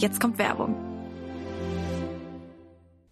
Jetzt kommt Werbung.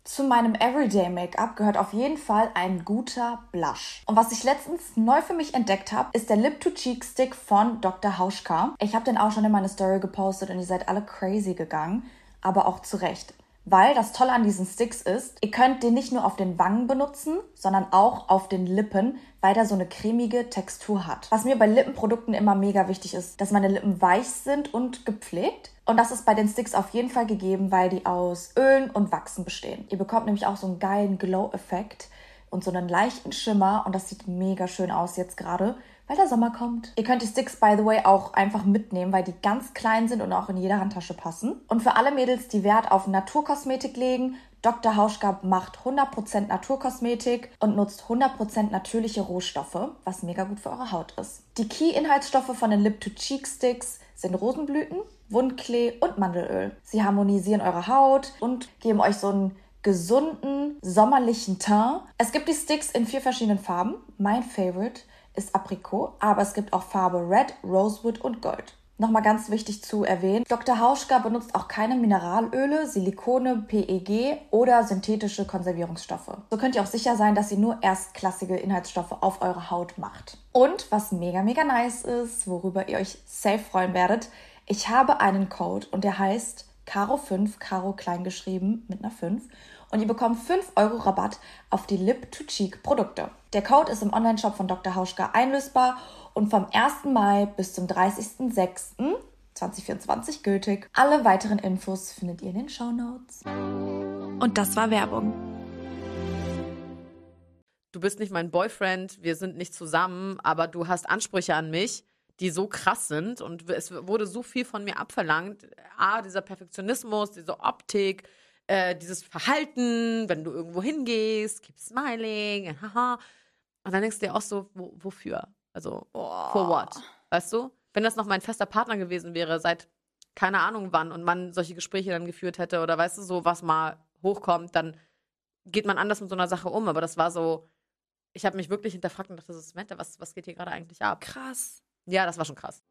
Zu meinem Everyday Make-up gehört auf jeden Fall ein guter Blush. Und was ich letztens neu für mich entdeckt habe, ist der Lip to Cheek Stick von Dr. Hauschka. Ich habe den auch schon in meine Story gepostet und ihr seid alle crazy gegangen, aber auch zu Recht. Weil das Tolle an diesen Sticks ist, ihr könnt den nicht nur auf den Wangen benutzen, sondern auch auf den Lippen, weil der so eine cremige Textur hat. Was mir bei Lippenprodukten immer mega wichtig ist, dass meine Lippen weich sind und gepflegt. Und das ist bei den Sticks auf jeden Fall gegeben, weil die aus Ölen und Wachsen bestehen. Ihr bekommt nämlich auch so einen geilen Glow-Effekt und so einen leichten Schimmer und das sieht mega schön aus jetzt gerade weil der Sommer kommt. Ihr könnt die Sticks, by the way, auch einfach mitnehmen, weil die ganz klein sind und auch in jede Handtasche passen. Und für alle Mädels, die Wert auf Naturkosmetik legen, Dr. Hauschka macht 100% Naturkosmetik und nutzt 100% natürliche Rohstoffe, was mega gut für eure Haut ist. Die Key-Inhaltsstoffe von den Lip-to-Cheek-Sticks sind Rosenblüten, Wundklee und Mandelöl. Sie harmonisieren eure Haut und geben euch so einen gesunden, sommerlichen Teint. Es gibt die Sticks in vier verschiedenen Farben. Mein Favorite ist Aprikot, aber es gibt auch Farbe Red, Rosewood und Gold. Nochmal ganz wichtig zu erwähnen, Dr. Hauschka benutzt auch keine Mineralöle, Silikone, PEG oder synthetische Konservierungsstoffe. So könnt ihr auch sicher sein, dass ihr nur erstklassige Inhaltsstoffe auf eure Haut macht. Und was mega, mega nice ist, worüber ihr euch safe freuen werdet, ich habe einen Code und der heißt Caro5, Caro kleingeschrieben mit einer 5 und ihr bekommt 5 Euro Rabatt auf die Lip-to-Cheek-Produkte. Der Code ist im Onlineshop von Dr. Hauschka einlösbar und vom 1. Mai bis zum 30.06.2024 gültig. Alle weiteren Infos findet ihr in den Show Notes. Und das war Werbung. Du bist nicht mein Boyfriend, wir sind nicht zusammen, aber du hast Ansprüche an mich, die so krass sind und es wurde so viel von mir abverlangt. Ah, dieser Perfektionismus, diese Optik, äh, dieses Verhalten, wenn du irgendwo hingehst, keep smiling, haha. Und dann denkst du dir auch so, wo, wofür? Also, oh. for what? Weißt du? Wenn das noch mein fester Partner gewesen wäre, seit keine Ahnung wann und man solche Gespräche dann geführt hätte oder weißt du, so was mal hochkommt, dann geht man anders mit so einer Sache um. Aber das war so, ich habe mich wirklich hinterfragt und dachte, das ist was, was geht hier gerade eigentlich ab? Krass. Ja, das war schon krass.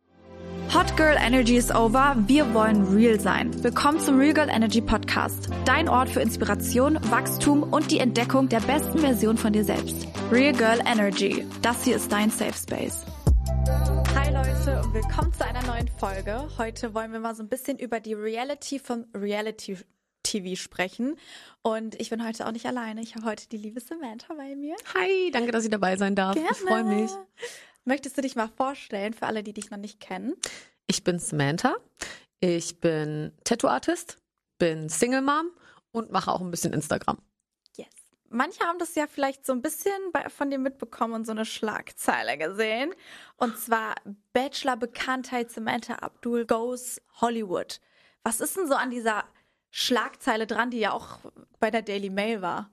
Hot Girl Energy is over. Wir wollen real sein. Willkommen zum Real Girl Energy Podcast. Dein Ort für Inspiration, Wachstum und die Entdeckung der besten Version von dir selbst. Real Girl Energy. Das hier ist dein Safe Space. Hi Leute und willkommen zu einer neuen Folge. Heute wollen wir mal so ein bisschen über die Reality von Reality TV sprechen. Und ich bin heute auch nicht alleine. Ich habe heute die liebe Samantha bei mir. Hi, danke, dass ich dabei sein darf. Gerne. Ich freue mich. Möchtest du dich mal vorstellen für alle, die dich noch nicht kennen? Ich bin Samantha. Ich bin Tattoo-Artist, bin Single Mom und mache auch ein bisschen Instagram. Yes. Manche haben das ja vielleicht so ein bisschen bei, von dir mitbekommen und so eine Schlagzeile gesehen. Und zwar Bachelor-Bekanntheit Samantha Abdul goes Hollywood. Was ist denn so an dieser Schlagzeile dran, die ja auch bei der Daily Mail war?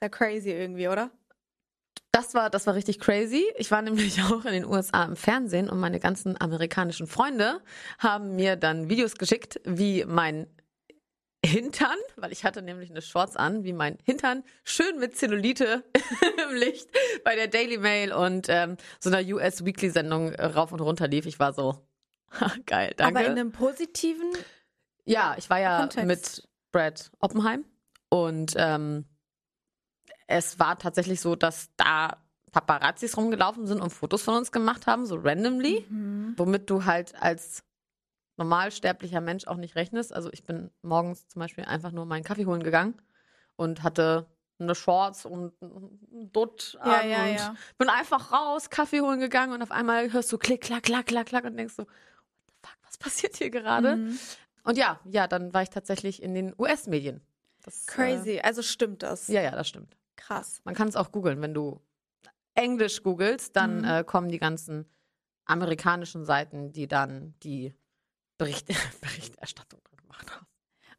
Sehr crazy irgendwie, oder? Das war, das war richtig crazy. Ich war nämlich auch in den USA im Fernsehen und meine ganzen amerikanischen Freunde haben mir dann Videos geschickt, wie mein Hintern, weil ich hatte nämlich eine Shorts an, wie mein Hintern schön mit Zellulite im Licht bei der Daily Mail und ähm, so einer US Weekly Sendung rauf und runter lief. Ich war so geil, danke. Aber in einem positiven Ja, ich war ja Kontext. mit Brad Oppenheim und ähm, es war tatsächlich so, dass da Paparazzis rumgelaufen sind und Fotos von uns gemacht haben, so randomly, mhm. womit du halt als normalsterblicher Mensch auch nicht rechnest. Also ich bin morgens zum Beispiel einfach nur meinen Kaffee holen gegangen und hatte eine Shorts und ein Dutt ja, ja, und ja. bin einfach raus, Kaffee holen gegangen und auf einmal hörst du klick, klack, klack, klack, klack und denkst so, what the fuck, was passiert hier gerade? Mhm. Und ja, ja, dann war ich tatsächlich in den US-Medien. Crazy, äh, also stimmt das? Ja, ja, das stimmt. Krass. Man kann es auch googeln. Wenn du Englisch googelst, dann mhm. äh, kommen die ganzen amerikanischen Seiten, die dann die Bericht Berichterstattung gemacht haben.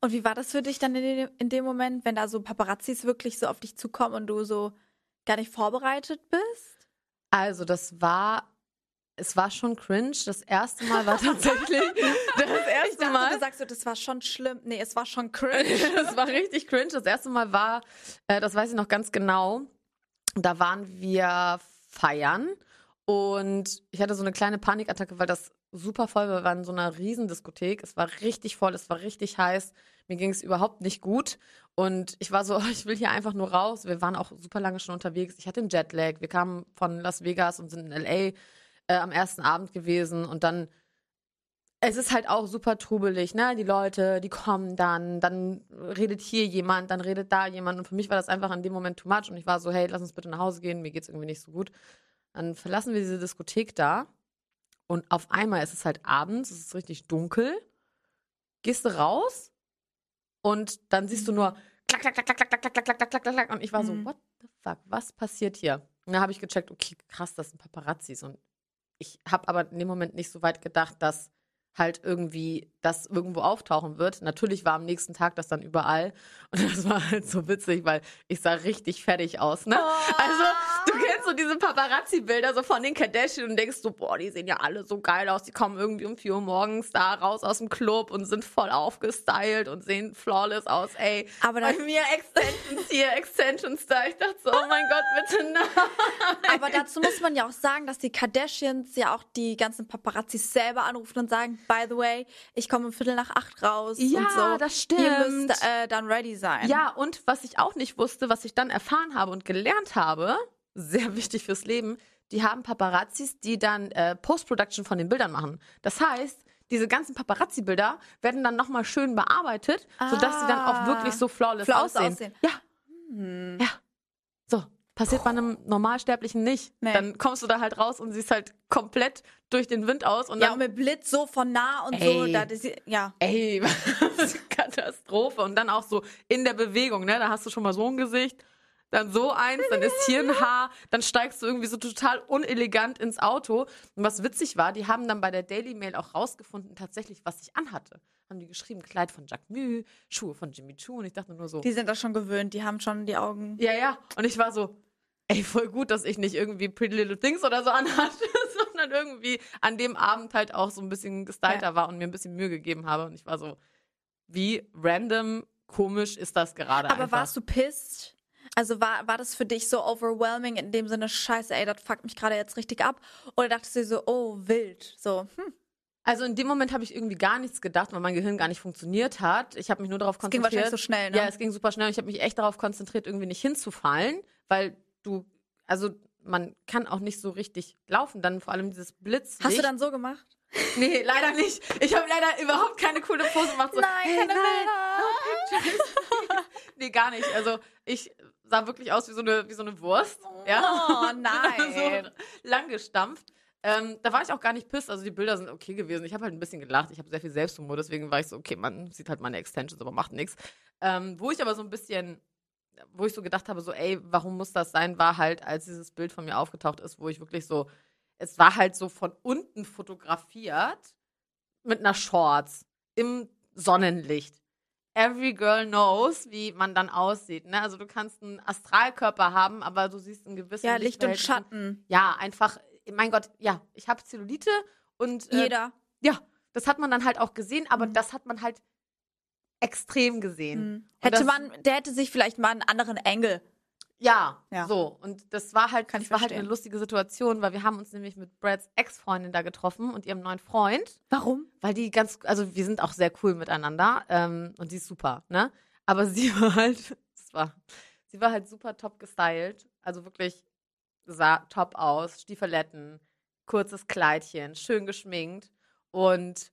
Und wie war das für dich dann in dem, in dem Moment, wenn da so Paparazzis wirklich so auf dich zukommen und du so gar nicht vorbereitet bist? Also, das war es war schon cringe. Das erste Mal war tatsächlich das erste ich dachte, Mal. Du sagst so, das war schon schlimm. Nee, es war schon cringe. das war richtig cringe. Das erste Mal war, äh, das weiß ich noch ganz genau. Da waren wir feiern Und ich hatte so eine kleine Panikattacke, weil das super voll war. Wir waren in so einer Riesendiskothek. Es war richtig voll, es war richtig heiß. Mir ging es überhaupt nicht gut. Und ich war so, ich will hier einfach nur raus. Wir waren auch super lange schon unterwegs. Ich hatte einen Jetlag. Wir kamen von Las Vegas und sind in LA äh, am ersten Abend gewesen. Und dann, es ist halt auch super trubelig, ne? Die Leute, die kommen dann, dann redet hier jemand, dann redet da jemand. Und für mich war das einfach in dem Moment too much. Und ich war so, hey, lass uns bitte nach Hause gehen. Mir geht's irgendwie nicht so gut. Dann verlassen wir diese Diskothek da und auf einmal ist es halt abends, es ist richtig dunkel. Gehst du raus und dann siehst du nur klack, klack, klack, klack, klack, klack, klack, klack, klack, klack, klack. Und ich war so, Mhm. what the fuck, was passiert hier? Und dann habe ich gecheckt, okay, krass, das sind Paparazzis. Und ich habe aber in dem Moment nicht so weit gedacht, dass halt irgendwie das irgendwo auftauchen wird. Natürlich war am nächsten Tag das dann überall. Und das war halt so witzig, weil ich sah richtig fertig aus, ne? Also, du kennst so diese Paparazzi-Bilder so von den Kardashian und denkst so, boah, die sehen ja alle so geil aus. Die kommen irgendwie um 4 Uhr morgens da raus aus dem Club und sind voll aufgestylt und sehen flawless aus. Ey, Aber bei mir Extensions hier, Extensions da. Ich dachte so, oh mein Gott, bitte nein. Aber dazu muss man ja auch sagen, dass die Kardashians ja auch die ganzen Paparazzis selber anrufen und sagen, by the way, ich komme um Viertel nach acht raus Ja, und so. das Ihr stimmt. müsst äh, dann ready sein. Ja, und was ich auch nicht wusste, was ich dann erfahren habe und gelernt habe, sehr wichtig fürs Leben, die haben Paparazzis, die dann äh, Post-Production von den Bildern machen. Das heißt, diese ganzen Paparazzi-Bilder werden dann nochmal schön bearbeitet, sodass sie dann auch Ah. wirklich so flawless, Flawless aussehen. aussehen. Ja, Hm. ja. So, passiert bei einem Normalsterblichen nicht. Nee. Dann kommst du da halt raus und siehst halt komplett durch den Wind aus und Ja, dann und mit Blitz so von nah und so. Ey. Da, das, ja. Ey, Katastrophe. Und dann auch so in der Bewegung, ne? Da hast du schon mal so ein Gesicht, dann so eins, dann ist hier ein Haar, dann steigst du irgendwie so total unelegant ins Auto. Und was witzig war, die haben dann bei der Daily Mail auch rausgefunden, tatsächlich, was ich anhatte. Haben die geschrieben, Kleid von Jacques Mue, Schuhe von Jimmy Choo. Und ich dachte nur so, Die sind das schon gewöhnt, die haben schon die Augen. ja, ja. Und ich war so, ey, voll gut, dass ich nicht irgendwie Pretty Little Things oder so anhatte, sondern irgendwie an dem Abend halt auch so ein bisschen gestylter Ja. war und mir ein bisschen Mühe gegeben habe. Und ich war so, wie random komisch ist das gerade Aber einfach. warst du pissed? Also war, war das für dich so overwhelming in dem Sinne, scheiße, ey, das fuckt mich gerade jetzt richtig ab? Oder dachtest du so, oh, wild? So, hm. Also in dem Moment habe ich irgendwie gar nichts gedacht, weil mein Gehirn gar nicht funktioniert hat. Ich habe mich nur darauf Es ging konzentriert. wahrscheinlich so schnell, ne? Ja, es ging super schnell. Ich habe mich echt darauf konzentriert, irgendwie nicht hinzufallen, weil du, also man kann auch nicht so richtig laufen. Dann vor allem dieses Blitzlicht. Hast du dann so gemacht? Nee, leider nicht. Ich habe leider überhaupt keine coole Pose gemacht. So, Nein, hey, keine nein, Bilder. no nee, gar nicht. Also ich sah wirklich aus wie so eine, wie so eine Wurst. Ja. Oh, Bin nein. so lang gestampft. Ähm, da war ich auch gar nicht pisst. Also die Bilder sind okay gewesen. Ich habe halt ein bisschen gelacht. Ich habe sehr viel Selbsthumor. Deswegen war ich so, okay, man sieht halt meine Extensions, aber macht nichts. Ähm, wo ich aber so ein bisschen, wo ich so gedacht habe, so, ey, warum muss das sein, war halt, als dieses Bild von mir aufgetaucht ist, wo ich wirklich so, es war halt so von unten fotografiert mit einer Shorts im Sonnenlicht. Every girl knows, wie man dann aussieht. Ne? Also du kannst einen Astralkörper haben, aber du siehst einen gewissen Ja, Licht und. Schatten. Ja, einfach, mein Gott, ja, ich habe Zellulite und äh, Jeder. ja, das hat man dann halt auch gesehen, aber Mhm. das hat man halt extrem gesehen. Hm. Und Hätte das- man, der hätte sich vielleicht mal einen anderen Engel. Ja, Ja. so. Und das war halt, Kann das war halt verstehen. eine lustige Situation, weil wir haben uns nämlich mit Brads Ex-Freundin da getroffen und ihrem neuen Freund, Warum? weil die ganz, also wir sind auch sehr cool miteinander ähm, und die ist super, ne? Aber sie war halt, das war, sie war halt super top gestylt, also wirklich sah top aus, Stiefeletten, kurzes Kleidchen, schön geschminkt und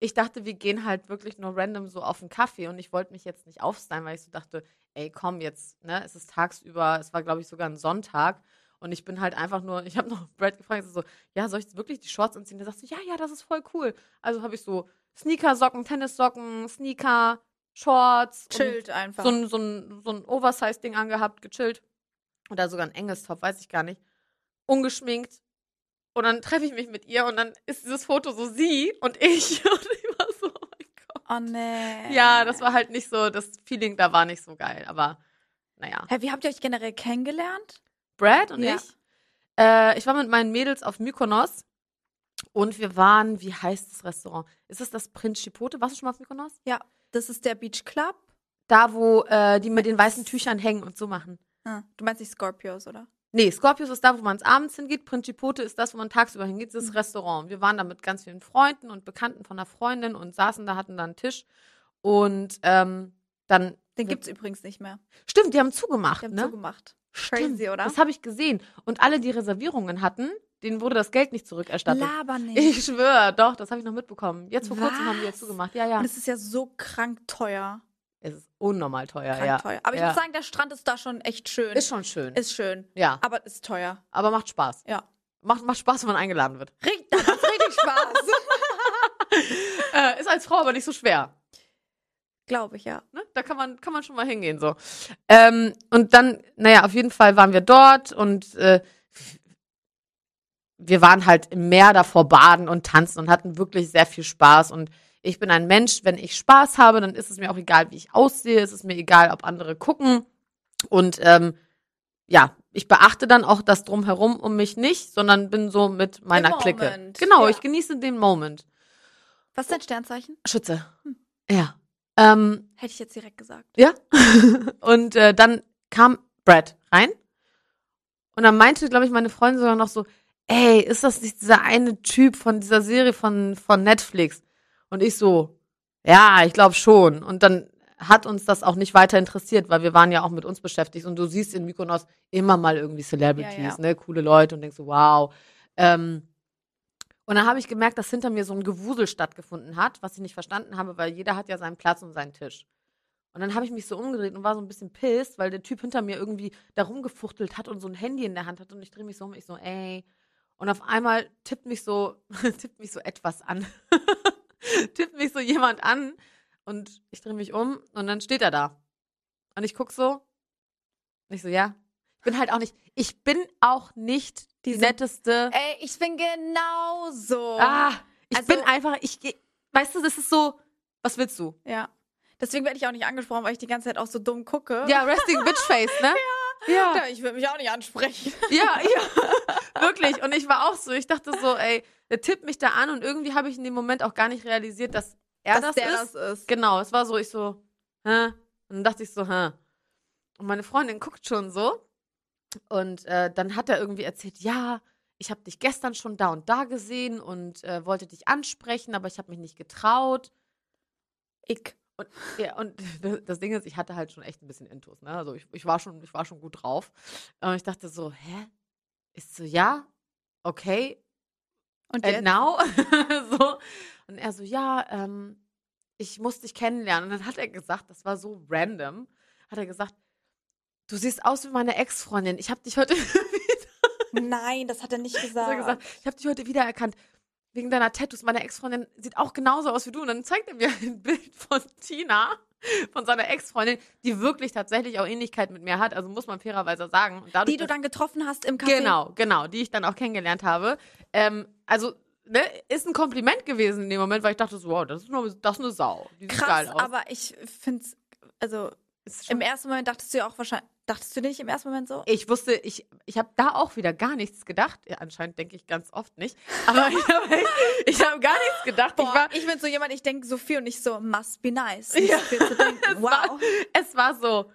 ich dachte, wir gehen halt wirklich nur random so auf einen Kaffee und ich wollte mich jetzt nicht aufstylen, weil ich so dachte, ey, komm jetzt, ne, es ist tagsüber, es war, glaube ich, sogar ein Sonntag und ich bin halt einfach nur, ich habe noch Brad gefragt, so, ja, soll ich wirklich die Shorts anziehen? Der sagt so, ja, ja, das ist voll cool. Also habe ich so Sneaker-Socken, Tennissocken, Sneaker, Shorts. Chillt einfach. So ein, so ein, so ein Oversize-Ding angehabt, gechillt. Oder sogar ein enges Top, weiß ich gar nicht. Ungeschminkt. Und dann treffe ich mich mit ihr und dann ist dieses Foto so sie und ich. Und ich war so, oh mein Gott. Oh nee. Ja, das war halt nicht so, das Feeling da war nicht so geil. Aber naja. Hä, wie habt ihr euch generell kennengelernt? Brad und Ja. ich. Äh, ich war mit meinen Mädels auf Mykonos und wir waren, wie heißt das Restaurant? Ist es das Prinz Chipote? Warst du schon mal auf Mykonos? Ja, das ist der Beach Club. Da, wo äh, die mit den weißen Tüchern hängen und so machen. Ah, du meinst nicht Scorpios, oder? Nee, Scorpius ist da, wo man abends hingeht. Principote ist das, wo man tagsüber hingeht. Das ist Mhm. Restaurant. Wir waren da mit ganz vielen Freunden und Bekannten von einer Freundin und saßen da, hatten da einen Tisch. Und ähm, dann. Den gibt's übrigens nicht mehr. Stimmt, die haben zugemacht, Die haben ne? zugemacht. Stimmt, Crazy, oder? Das habe ich gesehen. Und alle, die Reservierungen hatten, denen wurde das Geld nicht zurückerstattet. Laber nicht. Ich schwöre, doch, das habe ich noch mitbekommen. Jetzt vor kurzem haben die jetzt Was? zugemacht. Ja, ja. Und es ist ja so krank teuer. Es ist unnormal teuer, Krank ja. teuer. Aber ich ja. muss sagen, der Strand ist da schon echt schön. ist schon schön. Ist schön. ja, Aber ist teuer. aber macht Spaß. Ja. Macht, macht Spaß, wenn man eingeladen wird. Richtig, das macht richtig Spaß. Äh, ist als Frau aber nicht so schwer. Glaube ich, ja. Ne? Da kann man, kann man schon mal hingehen. so. Ähm, und dann, naja, auf jeden Fall waren wir dort und äh, wir waren halt im Meer davor baden und tanzen und hatten wirklich sehr viel Spaß. Und ich bin ein Mensch, wenn ich Spaß habe, dann ist es mir auch egal, wie ich aussehe. Es ist mir egal, ob andere gucken. Und ähm, ja, ich beachte dann auch das drumherum um mich nicht, sondern bin so mit meiner Clique. Genau, ja. ich genieße den Moment. Was ist dein Sternzeichen? Schütze. Hm. Ja. Ähm, Hätte ich jetzt direkt gesagt. ja. und äh, dann kam Brad rein. Und dann meinte, glaube ich, meine Freundin sogar noch so, ey, ist das nicht dieser eine Typ von dieser Serie von, von Netflix? Und ich so, ja, ich glaube schon. Und dann hat uns das auch nicht weiter interessiert, weil wir waren ja auch mit uns beschäftigt. Und du siehst in Mykonos immer mal irgendwie Celebrities, Ja, ja. ne, coole Leute und denkst so, wow. Ähm, und dann habe ich gemerkt, dass hinter mir so ein Gewusel stattgefunden hat, was ich nicht verstanden habe, weil jeder hat ja seinen Platz und seinen Tisch. Und dann habe ich mich so umgedreht und war so ein bisschen pissed, weil der Typ hinter mir irgendwie da rumgefuchtelt hat und so ein Handy in der Hand hat und ich drehe mich so um, ich so, ey. Und auf einmal tippt mich so, tippt mich so etwas an. tippt mich so jemand an und ich drehe mich um und dann steht er da. Und ich guck so. Und ich so, ja. Ich bin halt auch nicht, ich bin auch nicht die Diese- netteste. Ey, ich bin genauso. Ah, ich Also- bin einfach, ich, weißt du, das ist so, was willst du? Ja. Deswegen werde ich auch nicht angesprochen, weil ich die ganze Zeit auch so dumm gucke. Ja, Resting Bitch Face, ne? Ja. Ja, ich will mich auch nicht ansprechen. Ja, ja, wirklich. Und ich war auch so, ich dachte so, ey, der tippt mich da an und irgendwie habe ich in dem Moment auch gar nicht realisiert, dass er Dass das ist. das ist. Genau, es war so, ich so, hä? Und dann dachte ich so, hä? Und meine Freundin guckt schon so. Und äh, dann hat er irgendwie erzählt, ja, ich habe dich gestern schon da und da gesehen und äh, wollte dich ansprechen, aber ich habe mich nicht getraut. Ich. Und, ja, und das Ding ist, ich hatte halt schon echt ein bisschen Intus, ne? Also ich, ich, war, schon, ich war schon gut drauf. Und ich dachte so, hä? Ist so, ja, okay, Und jetzt? now? so. Und er so, ja, ähm, ich muss dich kennenlernen. Und dann hat er gesagt, das war so random, hat er gesagt, du siehst aus wie meine Ex-Freundin. Ich habe dich heute Nein, das hat er nicht hat gesagt. er gesagt, ich habe dich heute wiedererkannt. Wegen deiner Tattoos. Meine Ex-Freundin sieht auch genauso aus wie du. Und dann zeigt er mir ein Bild von Tina, von seiner Ex-Freundin, die wirklich tatsächlich auch Ähnlichkeit mit mir hat. Also muss man fairerweise sagen. Dadurch, die du dann getroffen hast im Café. Genau, genau, die ich dann auch kennengelernt habe. Ähm, also, ne, ist ein Kompliment gewesen in dem Moment, weil ich dachte so, wow, das ist, nur, das ist eine Sau. Die sieht Krass, geil aus. aber ich find's, also Ist schon- im ersten Moment dachtest du ja auch wahrscheinlich, dachtest du nicht im ersten Moment so? ich wusste, ich, ich habe da auch wieder gar nichts gedacht. Ja, anscheinend denke ich ganz oft nicht. Aber ich habe ich hab gar nichts gedacht. ich Boah, war, ich bin so jemand, ich denke so viel und nicht so, must be nice. Ja. Nicht viel zu denken. war- Wow. es war so,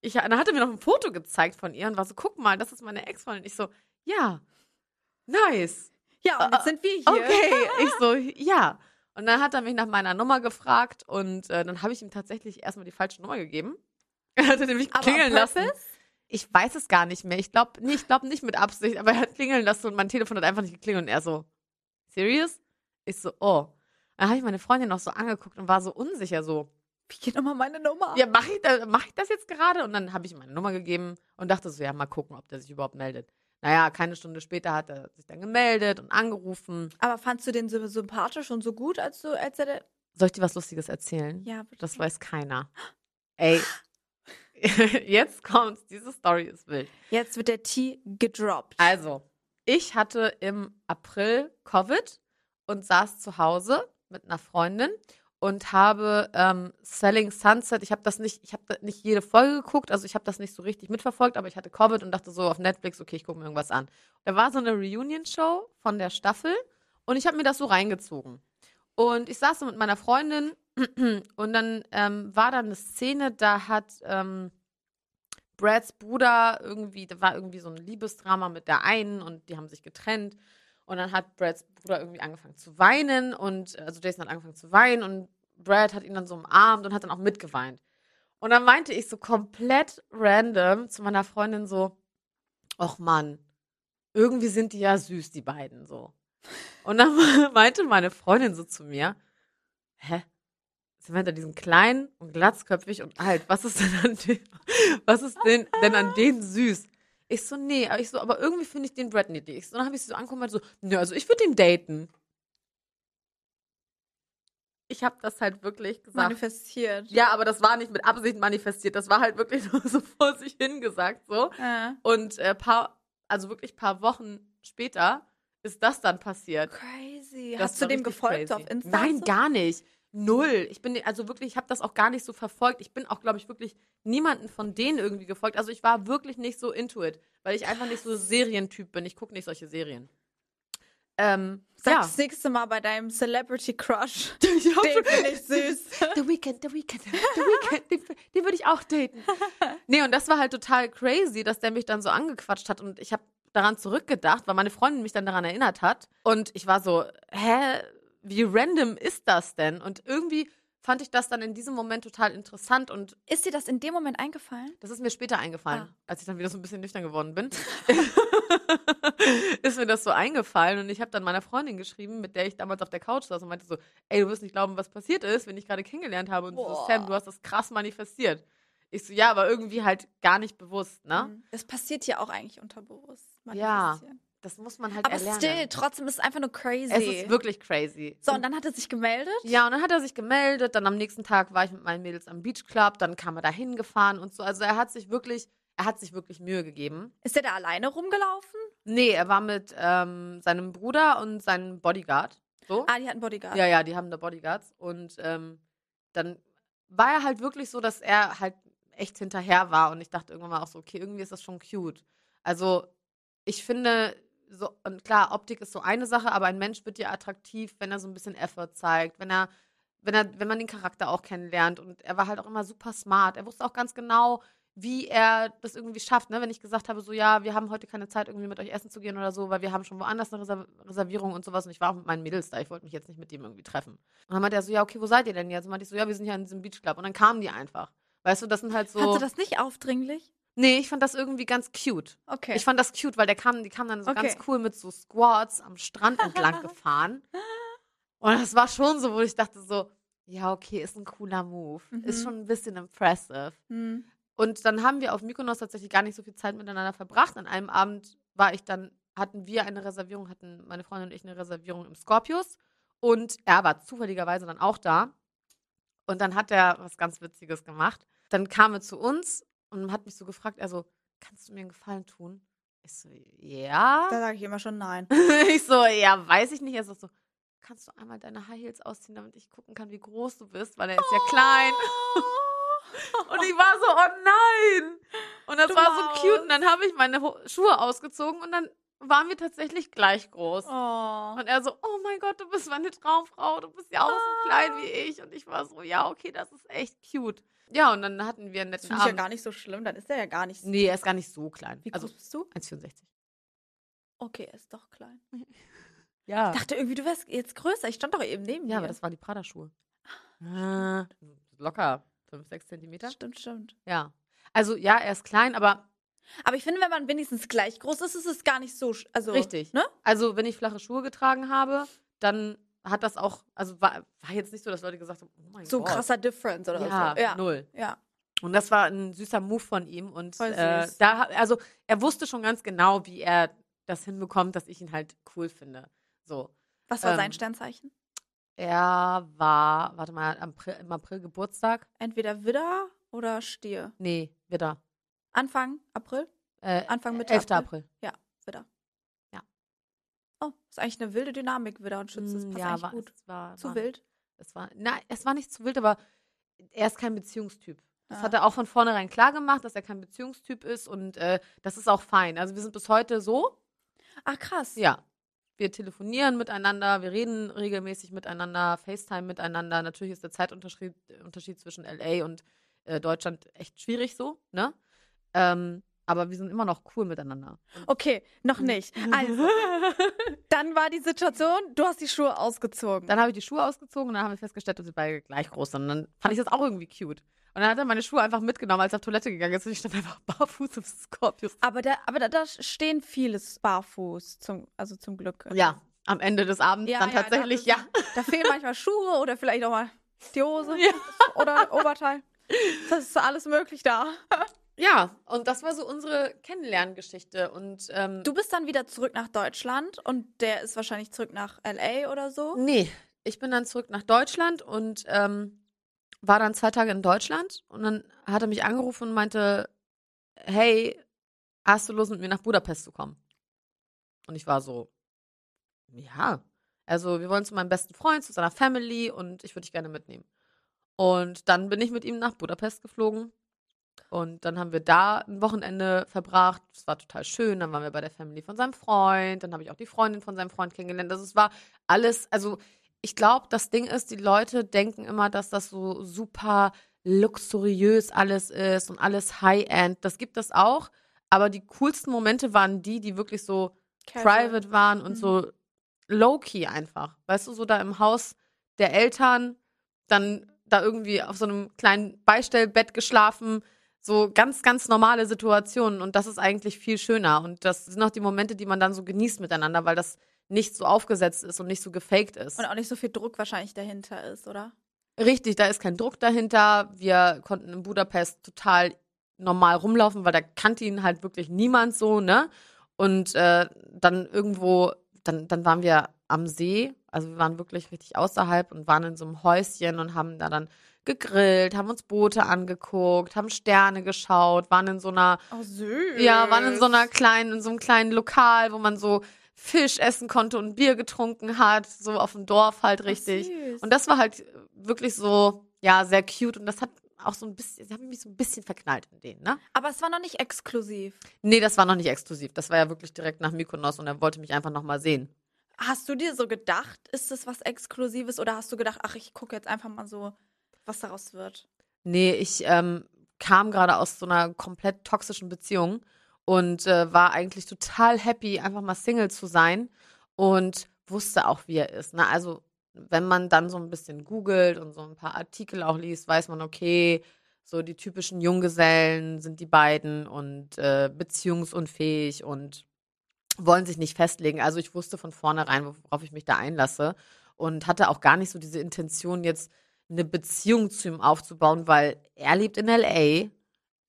ich, dann hat er mir noch ein Foto gezeigt von ihr und war so, guck mal, das ist meine Ex-Freundin. Ich so, ja, nice. Ja, und jetzt sind wir hier. Okay, ich so, ja. Und dann hat er mich nach meiner Nummer gefragt und äh, dann habe ich ihm tatsächlich erstmal die falsche Nummer gegeben. Er hatte nämlich klingeln lassen. Ich weiß es gar nicht mehr. Ich glaube, nee, ich glaube nicht mit Absicht, aber er hat klingeln lassen und mein Telefon hat einfach nicht geklingelt und er so, serious? Ich so, oh. Dann habe ich meine Freundin noch so angeguckt und war so unsicher, so, Wie geht nochmal meine Nummer? ja, mache ich, da, mach ich das jetzt gerade? Und dann habe ich ihm meine Nummer gegeben und dachte so, ja, mal gucken, ob der sich überhaupt meldet. Naja, keine Stunde später hat er sich dann gemeldet und angerufen. Aber fandst du den so sympathisch und so gut, als du, als er, Soll ich dir was Lustiges erzählen? ja, bitte. Das weiß keiner. Ey, jetzt kommt's. Diese Story ist wild. Jetzt wird der Tee gedroppt. Also, ich hatte im April Covid und saß zu Hause mit einer Freundin und habe ähm, Selling Sunset, ich habe das nicht, ich habe nicht jede Folge geguckt, also ich habe das nicht so richtig mitverfolgt, aber ich hatte Covid und dachte so auf Netflix, okay, ich gucke mir irgendwas an. Da war so eine Reunion-Show von der Staffel und ich habe mir das so reingezogen. Und ich saß so mit meiner Freundin und dann ähm, war da eine Szene, da hat ähm, Brads Bruder irgendwie, da war irgendwie so ein Liebesdrama mit der einen und die haben sich getrennt. Und dann hat Brads Bruder irgendwie angefangen zu weinen und also Jason hat angefangen zu weinen und Brad hat ihn dann so umarmt und hat dann auch mitgeweint. Und dann meinte ich so komplett random zu meiner Freundin so, ach Mann, irgendwie sind die ja süß, die beiden so. Und dann meinte meine Freundin so zu mir, hä? Samantha, die sind klein und glatzköpfig und alt. Was ist denn an denen, was ist denn, denn an denen süß? Ich so, nee, aber ich so, aber irgendwie finde ich den Brad niedlich. Ich so, dann habe ich sie so angeguckt und so, nö, also ich würde ihn daten. Ich habe das halt wirklich gesagt. Manifestiert. Ja, aber das war nicht mit Absicht manifestiert. Das war halt wirklich nur so vor sich hingesagt so. Ja. Und äh, paar, also wirklich paar Wochen später ist das dann passiert. Crazy. Das Hast du dem gefolgt crazy. auf Insta? Nein, so? gar nicht. Null. Ich bin also wirklich, ich habe das auch gar nicht so verfolgt. Ich bin auch, glaube ich, wirklich niemanden von denen irgendwie gefolgt. Also ich war wirklich nicht so into it, weil ich einfach nicht so Serientyp bin. Ich gucke nicht solche Serien. Ähm, Sag ja. das nächste Mal bei deinem Celebrity Crush. Den finde ich süß. The Weekend, The Weekend, The Weekend, den, den würde ich auch daten. Nee, und das war halt total crazy, dass der mich dann so angequatscht hat und ich habe daran zurückgedacht, weil meine Freundin mich dann daran erinnert hat und ich war so, hä, wie random ist das denn? Und irgendwie fand ich das dann in diesem Moment total interessant und Ist dir das in dem Moment eingefallen? das ist mir später eingefallen, Ah. als ich dann wieder so ein bisschen nüchtern geworden bin. ist mir das so eingefallen und ich habe dann meiner Freundin geschrieben, mit der ich damals auf der Couch saß und meinte so, ey, du wirst nicht glauben, was passiert ist, wenn ich gerade kennengelernt habe und so, Boah. Sam, du hast das krass manifestiert. Ich so, ja, aber irgendwie halt gar nicht bewusst, ne? Mhm. Das passiert ja auch eigentlich unterbewusst. Ja. Das muss man halt Aber erlernen. still, trotzdem ist es einfach nur crazy. es ist wirklich crazy. so, und dann hat er sich gemeldet? Ja, und dann hat er sich gemeldet, dann am nächsten Tag war ich mit meinen Mädels am Beach Club, dann kam er da hingefahren und so. Also er hat sich wirklich, er hat sich wirklich Mühe gegeben. Ist er da alleine rumgelaufen? Nee, er war mit ähm, seinem Bruder und seinem Bodyguard. So. Ah, die hatten Bodyguard. Ja, ja, die haben da Bodyguards. Und ähm, dann war er halt wirklich so, dass er halt echt hinterher war. Und ich dachte irgendwann mal auch so, okay, irgendwie ist das schon cute. Also ich finde, so, und klar, Optik ist so eine Sache, aber ein Mensch wird dir attraktiv, wenn er so ein bisschen Effort zeigt, wenn er, wenn er, wenn man den Charakter auch kennenlernt. Und er war halt auch immer super smart. Er wusste auch ganz genau, wie er das irgendwie schafft, ne? Wenn ich gesagt habe, so ja, wir haben heute keine Zeit, irgendwie mit euch essen zu gehen oder so, weil wir haben schon woanders eine Reserv Reservierung und sowas und ich war auch mit meinen Mädels da, ich wollte mich jetzt nicht mit dem irgendwie treffen. Und dann meinte er so, ja, okay, wo seid ihr denn jetzt? Und meinte ich so, ja, wir sind ja in diesem Beachclub. Und dann kamen die einfach. Weißt du, das sind halt so. Fandst du das nicht aufdringlich? Nee, ich fand das irgendwie ganz cute. Okay. Ich fand das cute, weil der kam, die kamen dann so Okay. ganz cool mit so Squats am Strand entlang gefahren. Und das war schon so, wo ich dachte so, ja, okay, ist ein cooler Move. Ist Mhm. schon ein bisschen impressive. hm. Und dann haben wir auf Mykonos tatsächlich gar nicht so viel Zeit miteinander verbracht. An einem Abend war ich dann, hatten wir eine Reservierung, hatten meine Freundin und ich eine Reservierung im Scorpius. Und er war zufälligerweise dann auch da. Und dann hat er was ganz Witziges gemacht. Dann kam er zu uns und hat mich so gefragt, also, kannst du mir einen Gefallen tun? Ich so, ja. Da sage ich immer schon nein. ich so, ja, weiß ich nicht. Er sagt so, kannst du einmal deine High Heels ausziehen, damit ich gucken kann, wie groß du bist, weil er ist ja klein. Und ich war so, oh nein. Und das Du war so cute. Und dann habe ich meine Schuhe ausgezogen und dann waren wir tatsächlich gleich groß. Oh. Und er so, oh mein Gott, du bist meine Traumfrau, du bist ja auch so klein wie ich. Und ich war so, ja, okay, das ist echt cute. Ja, und dann hatten wir einen Das netten finde ich ja Abend. gar nicht so schlimm. Dann ist er ja gar nicht so. nee, er ist gar nicht so klein. Wie also groß bist du? 1,64. Okay, er ist doch klein. Ja. Ich dachte irgendwie, du wärst jetzt größer. Ich stand doch eben neben Ja, dir. aber das waren die Prada-Schuhe. Ah, locker 5, 6 Zentimeter. Stimmt, stimmt. Ja. Also ja, er ist klein, aber Aber ich finde, wenn man wenigstens gleich groß ist, ist es gar nicht so. Also, richtig. Ne? Also wenn ich flache Schuhe getragen habe, dann hat das auch, also war, war jetzt nicht so, dass Leute gesagt haben, oh mein So Gott. krasser Difference oder ja, so. Ja. null. Ja. Und das war ein süßer Move von ihm. Und Voll äh, da, also er wusste schon ganz genau, wie er das hinbekommt, dass ich ihn halt cool finde. So. Was war sein Ähm, Sternzeichen? Er war, warte mal, am April, im April Geburtstag. Entweder Widder oder Stier. Nee, Widder. Anfang April? Äh, Anfang Mitte 11. April? April. Ja, Widder. Ja. Oh, ist eigentlich eine wilde Dynamik, Widder und Schütze. Das Mm, passt ja, war, gut. Es war, Zu war, wild. Es war, na, es war nicht zu wild, aber er ist kein Beziehungstyp. Das Ah. hat er auch von vornherein klar gemacht, dass er kein Beziehungstyp ist und äh, das ist auch fein. Also wir sind bis heute so. Ach, krass. Ja. Wir telefonieren miteinander, wir reden regelmäßig miteinander, FaceTime miteinander. Natürlich ist der Zeitunterschied Unterschied zwischen LA und äh, Deutschland echt schwierig so, ne? Ähm, aber wir sind immer noch cool miteinander. Okay, noch Mhm. nicht. Also, dann war die Situation, du hast die Schuhe ausgezogen. Dann habe ich die Schuhe ausgezogen und dann haben wir festgestellt, dass wir beide gleich groß sind. Und dann fand ich das auch irgendwie cute. Und dann hat er meine Schuhe einfach mitgenommen, als er auf Toilette gegangen ist. Und ich stand einfach barfuß im Scorpius. aber da, aber da, da stehen vieles barfuß, zum, also zum Glück. Ja, am Ende des Abends Ja, dann ja, tatsächlich, da- ja. Da fehlen manchmal Schuhe oder vielleicht auch mal die Hose Ja. oder Oberteil. Das ist alles möglich da. Ja, und das war so unsere Kennenlerngeschichte. Und ähm, Du bist dann wieder zurück nach Deutschland und der ist wahrscheinlich zurück nach LA oder so. Nee, ich bin dann zurück nach Deutschland und ähm, war dann zwei Tage in Deutschland und dann hat er mich angerufen und meinte, hey, hast du Lust mit mir nach Budapest zu kommen? Und ich war so, ja. Also wir wollen zu meinem besten Freund, zu seiner Family und ich würde dich gerne mitnehmen. Und dann bin ich mit ihm nach Budapest geflogen und dann haben wir da ein Wochenende verbracht. Es war total schön. Dann waren wir bei der Family von seinem Freund. Dann habe ich auch die Freundin von seinem Freund kennengelernt. Also es war alles, also ich glaube, das Ding ist, die Leute denken immer, dass das so super luxuriös alles ist und alles High-End. Das gibt es auch. Aber die coolsten Momente waren die, die wirklich so Casual. private waren und Mhm. so low-key einfach. Weißt du, so da im Haus der Eltern, dann da irgendwie auf so einem kleinen Beistellbett geschlafen. So ganz, ganz normale Situationen. Und das ist eigentlich viel schöner. Und das sind auch die Momente, die man dann so genießt miteinander, weil das nicht so aufgesetzt ist und nicht so gefaked ist. Und auch nicht so viel Druck wahrscheinlich dahinter ist, oder? Richtig, da ist kein Druck dahinter. Wir konnten in Budapest total normal rumlaufen, weil da kannte ihn halt wirklich niemand so, ne? Und äh, dann irgendwo, dann, dann waren wir am See, also wir waren wirklich richtig außerhalb und waren in so einem Häuschen und haben da dann gegrillt, haben uns Boote angeguckt, haben Sterne geschaut, waren in so einer Oh, süß. ja, waren in so einer kleinen, in so einem kleinen Lokal, wo man so Fisch essen konnte und Bier getrunken hat, so auf dem Dorf halt richtig. süß. und das war halt wirklich so, ja, sehr cute und das hat auch so ein bisschen, sie haben mich so ein bisschen verknallt in den, ne? Aber es war noch nicht exklusiv. Nee, das war noch nicht exklusiv. Das war ja wirklich direkt nach Mykonos und er wollte mich einfach nochmal sehen. Hast du dir so gedacht, ist das was Exklusives oder hast du gedacht, ach, ich gucke jetzt einfach mal so, was daraus wird? Nee, ich ähm, kam gerade aus so einer komplett toxischen Beziehung und äh, war eigentlich total happy, einfach mal Single zu sein und wusste auch, wie er ist. Ne? Also, wenn man dann so ein bisschen googelt und so ein paar Artikel auch liest, weiß man, okay, so die typischen Junggesellen sind die beiden und äh, beziehungsunfähig und wollen sich nicht festlegen. Also ich wusste von vornherein, worauf ich mich da einlasse und hatte auch gar nicht so diese Intention, jetzt eine Beziehung zu ihm aufzubauen, weil er lebt in LA,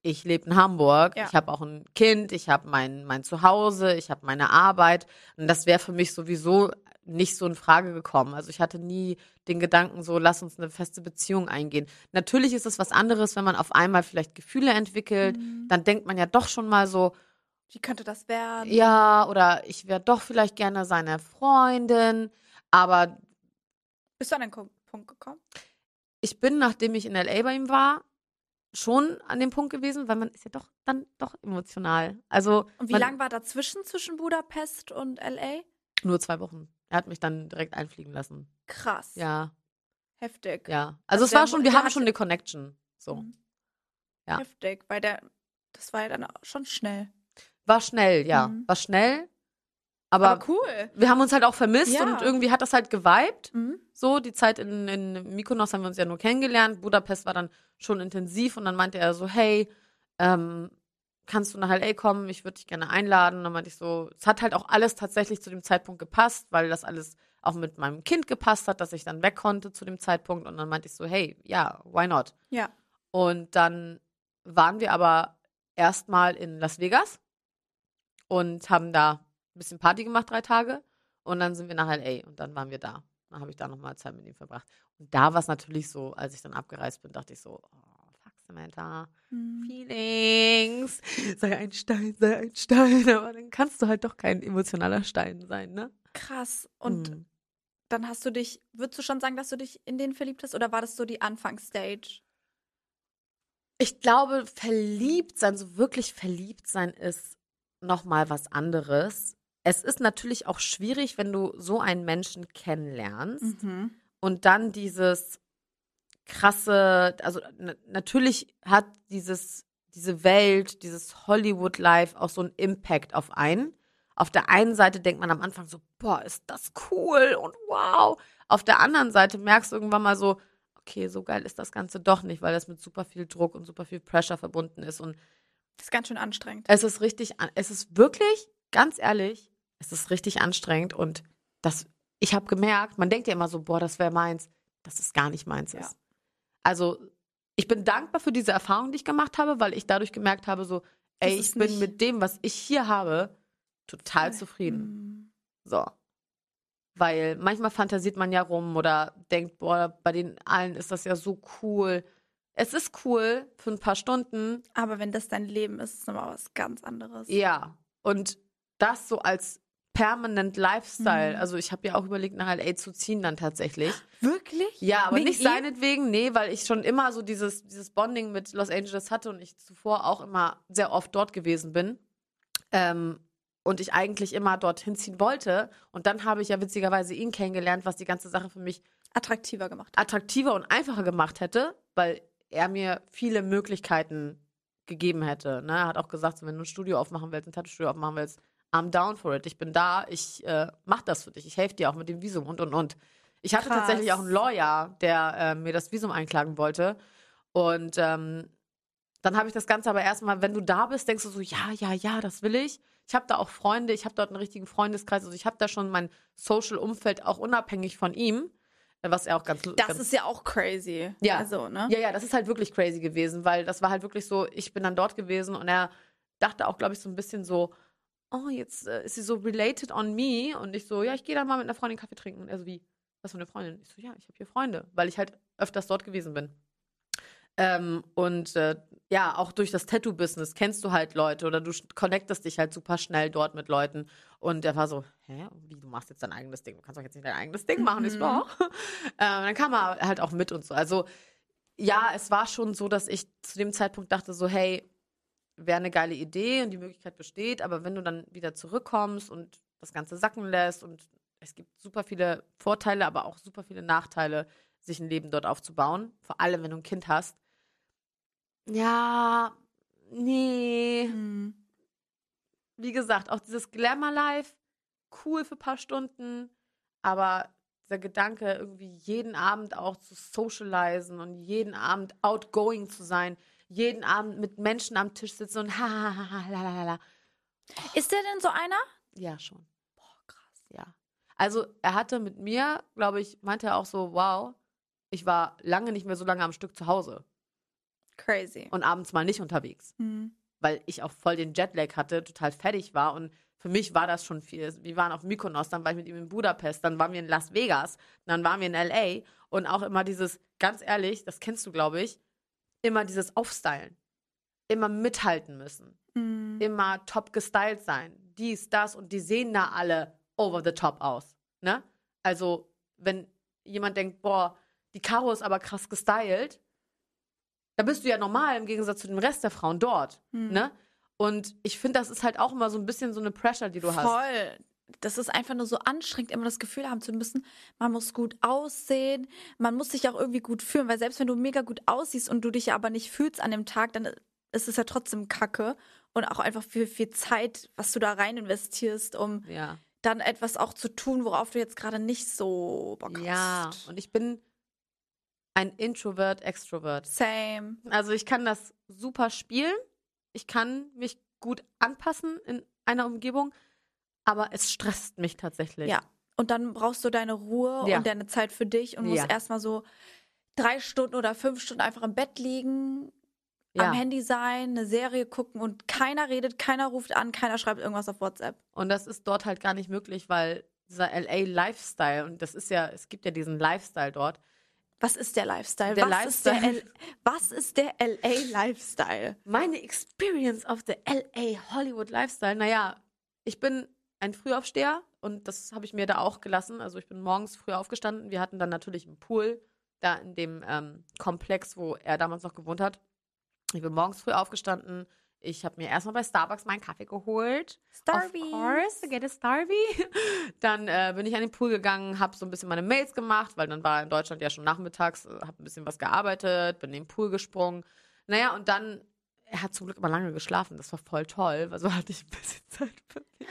ich lebe in Hamburg, Ja. ich habe auch ein Kind, ich habe mein, mein Zuhause, ich habe meine Arbeit und das wäre für mich sowieso nicht so in Frage gekommen. Also ich hatte nie den Gedanken so, lass uns eine feste Beziehung eingehen. Natürlich ist es was anderes, wenn man auf einmal vielleicht Gefühle entwickelt, Mhm. dann denkt man ja doch schon mal so, Wie könnte das werden? ja, oder ich wäre doch vielleicht gerne seine Freundin, aber Bist du an den Punkt gekommen? Ich bin, nachdem ich in LA bei ihm war, schon an dem Punkt gewesen, weil man ist ja doch dann doch emotional. Also Und wie man, lang war dazwischen zwischen Budapest und LA? Nur zwei Wochen. Er hat mich dann direkt einfliegen lassen. Krass. Ja, Heftig. ja. Also Also es war schon, wir haben schon eine Connection. So. Mhm. Ja. Heftig, weil der, das war ja dann auch schon schnell. War schnell, ja. Mhm. War schnell. Aber, Aber cool. wir haben uns halt auch vermisst Ja. und irgendwie hat das halt geweibt. Mhm. So, die Zeit in, in Mykonos haben wir uns ja nur kennengelernt. Budapest war dann schon intensiv und dann meinte er so, hey, ähm, kannst du nach LA kommen? Ich würde dich gerne einladen. Und dann meinte ich so, es hat halt auch alles tatsächlich zu dem Zeitpunkt gepasst, weil das alles auch mit meinem Kind gepasst hat, dass ich dann weg konnte zu dem Zeitpunkt. Und dann meinte ich so, hey, ja, why not? Ja. Und dann waren wir aber erstmal in Las Vegas und haben da ein bisschen Party gemacht, drei Tage. Und dann sind wir nach LA und dann waren wir da. Dann habe ich da nochmal Zeit mit ihm verbracht. Und da war es natürlich so, als ich dann abgereist bin, dachte ich so, oh, fuck Samantha, Mhm. Feelings. Sei ein Stein, sei ein Stein. Aber dann kannst du halt doch kein emotionaler Stein sein, ne? Krass. Und Hm. dann hast du dich, würdest du schon sagen, dass du dich in den verliebt hast oder war das so die Anfangsstage? Ich glaube, verliebt sein, so wirklich verliebt sein, ist nochmal was anderes. Es ist natürlich auch schwierig, wenn du so einen Menschen kennenlernst Mhm. und dann dieses krasse, also na- natürlich hat dieses, diese Welt, dieses Hollywood-Life auch so einen Impact auf einen. Auf der einen Seite denkt man am Anfang so, boah, ist das cool und wow. Auf der anderen Seite merkst du irgendwann mal so, okay, so geil ist das Ganze doch nicht, weil das mit super viel Druck und super viel Pressure verbunden ist. Und Das ist ganz schön anstrengend. es ist richtig, es ist wirklich, ganz ehrlich, es ist richtig anstrengend und das, ich habe gemerkt, man denkt ja immer so, boah, das wäre meins, dass es gar nicht meins Ja. ist. Also, ich bin dankbar für diese Erfahrung, die ich gemacht habe, weil ich dadurch gemerkt habe, so, ey, ich bin mit dem, was ich hier habe, total zufrieden. Mhm. So. Weil manchmal fantasiert man ja rum oder denkt, boah, bei den allen ist das ja so cool. Es ist cool für ein paar Stunden, Aber wenn das dein Leben ist, ist es nochmal was ganz anderes. Ja, und das so als permanent Lifestyle. Mhm. Also ich habe ja auch überlegt, nach LA zu ziehen dann tatsächlich. Wirklich? Ja, aber Wegen nicht ihm? seinetwegen, nee, weil ich schon immer so dieses, dieses Bonding mit Los Angeles hatte und ich zuvor auch immer sehr oft dort gewesen bin. Ähm, und ich eigentlich immer dorthin ziehen wollte. Und dann habe ich ja witzigerweise ihn kennengelernt, was die ganze Sache für mich Attraktiver gemacht. attraktiver und einfacher gemacht hätte, weil er mir viele Möglichkeiten gegeben hätte. Ne? Er hat auch gesagt, so, wenn du ein Studio aufmachen willst, ein Tattoo-Studio aufmachen willst, I'm down for it. Ich bin da, ich äh, mach das für dich. Ich helfe dir auch mit dem Visum und und und. Ich hatte Krass. tatsächlich auch einen Lawyer, der äh, mir das Visum einklagen wollte. Und ähm, dann habe ich das Ganze aber erstmal, wenn du da bist, denkst du so, ja, ja, ja, das will ich. Ich habe da auch Freunde, ich habe dort einen richtigen Freundeskreis. Also ich habe da schon mein Social-Umfeld auch unabhängig von ihm, was er auch ganz Das ganz, ist ja auch crazy. Ja. Also, ne? ja, ja, das ist halt wirklich crazy gewesen, weil das war halt wirklich so, ich bin dann dort gewesen und er dachte auch, glaube ich, so ein bisschen so, oh, jetzt äh, ist sie so related on me und ich so, ja, ich gehe dann mal mit einer Freundin Kaffee trinken und er so, wie, was für eine Freundin? Ich so, ja, ich habe hier Freunde, weil ich halt öfters dort gewesen bin. Ähm, und äh, ja, auch durch das Tattoo-Business kennst du halt Leute oder du connectest dich halt super schnell dort mit Leuten. Und er war so, hä, wie, du machst jetzt dein eigenes Ding? Du kannst doch jetzt nicht dein eigenes Ding machen. Ich so, Mhm. ähm, dann kam er halt auch mit und so. Also ja, es war schon so, dass ich zu dem Zeitpunkt dachte so, hey, wäre eine geile Idee und die Möglichkeit besteht, aber wenn du dann wieder zurückkommst und das Ganze sacken lässt und es gibt super viele Vorteile, aber auch super viele Nachteile, sich ein Leben dort aufzubauen, vor allem wenn du ein Kind hast. Ja, nee. Mhm. Wie gesagt, auch dieses Glamour-Life, cool für ein paar Stunden, aber dieser Gedanke, irgendwie jeden Abend auch zu socialisen und jeden Abend outgoing zu sein, jeden Abend mit Menschen am Tisch sitzen und ha, ha, ha, ha, la, la, la, la. Ist der denn so einer? Ja, schon. Boah, krass. Ja. Also, er hatte mit mir, glaube ich, meinte er auch so, wow, ich war lange nicht mehr so lange am Stück zu Hause Crazy. und abends mal nicht unterwegs. Mhm. weil ich auch voll den Jetlag hatte, total fertig war und für mich war das schon viel. Wir waren auf Mykonos, dann war ich mit ihm in Budapest, dann waren wir in Las Vegas, dann waren wir in LA und auch immer dieses, ganz ehrlich, das kennst du, glaube ich, immer dieses Aufstylen. Immer mithalten müssen. Mhm. Immer top gestylt sein. Dies, das und die sehen da alle over the top aus. Ne? Also, wenn jemand denkt, boah, die Caro ist aber krass gestylt, da bist du ja normal im Gegensatz zu dem Rest der Frauen dort. Mhm. Ne? Und ich finde, das ist halt auch immer so ein bisschen so eine Pressure, die du hast. Voll. Das ist einfach nur so anstrengend, immer das Gefühl haben zu müssen, man muss gut aussehen, man muss sich auch irgendwie gut fühlen, weil selbst wenn du mega gut aussiehst und du dich aber nicht fühlst an dem Tag, dann ist es ja trotzdem Kacke und auch einfach viel, viel Zeit, was du da rein investierst, um Ja. dann etwas auch zu tun, worauf du jetzt gerade nicht so Bock Ja. hast. Und ich bin ein Introvert, Extrovert. Same. Also ich kann das super spielen. Ich kann mich gut anpassen in einer Umgebung, aber es stresst mich tatsächlich. Ja. Und dann brauchst du deine Ruhe Ja. und deine Zeit für dich und musst Ja. erstmal so drei Stunden oder fünf Stunden einfach im Bett liegen, Ja. am Handy sein, eine Serie gucken und keiner redet, keiner ruft an, keiner schreibt irgendwas auf WhatsApp. Und das ist dort halt gar nicht möglich, weil dieser LA-Lifestyle, und das ist ja, es gibt ja diesen Lifestyle dort. Was ist der Lifestyle? Der was, Ist der Lifestyle. Was ist der LA-Lifestyle? Meine Experience of the LA Hollywood Lifestyle, naja, ich bin ein Frühaufsteher und das habe ich mir da auch gelassen. Also ich bin morgens früh aufgestanden. Wir hatten dann natürlich einen Pool da in dem ähm, Komplex, wo er damals noch gewohnt hat. Ich bin morgens früh aufgestanden. Ich habe mir erstmal bei Starbucks meinen Kaffee geholt. Starbucks. Of course, get a Starby. Dann äh, bin ich an den Pool gegangen, habe so ein bisschen meine Mails gemacht, weil dann war in Deutschland ja schon nachmittags, habe ein bisschen was gearbeitet, bin in den Pool gesprungen. Naja, und dann er hat zum Glück immer lange geschlafen. Das war voll toll, weil so hatte ich ein bisschen Zeit für mich.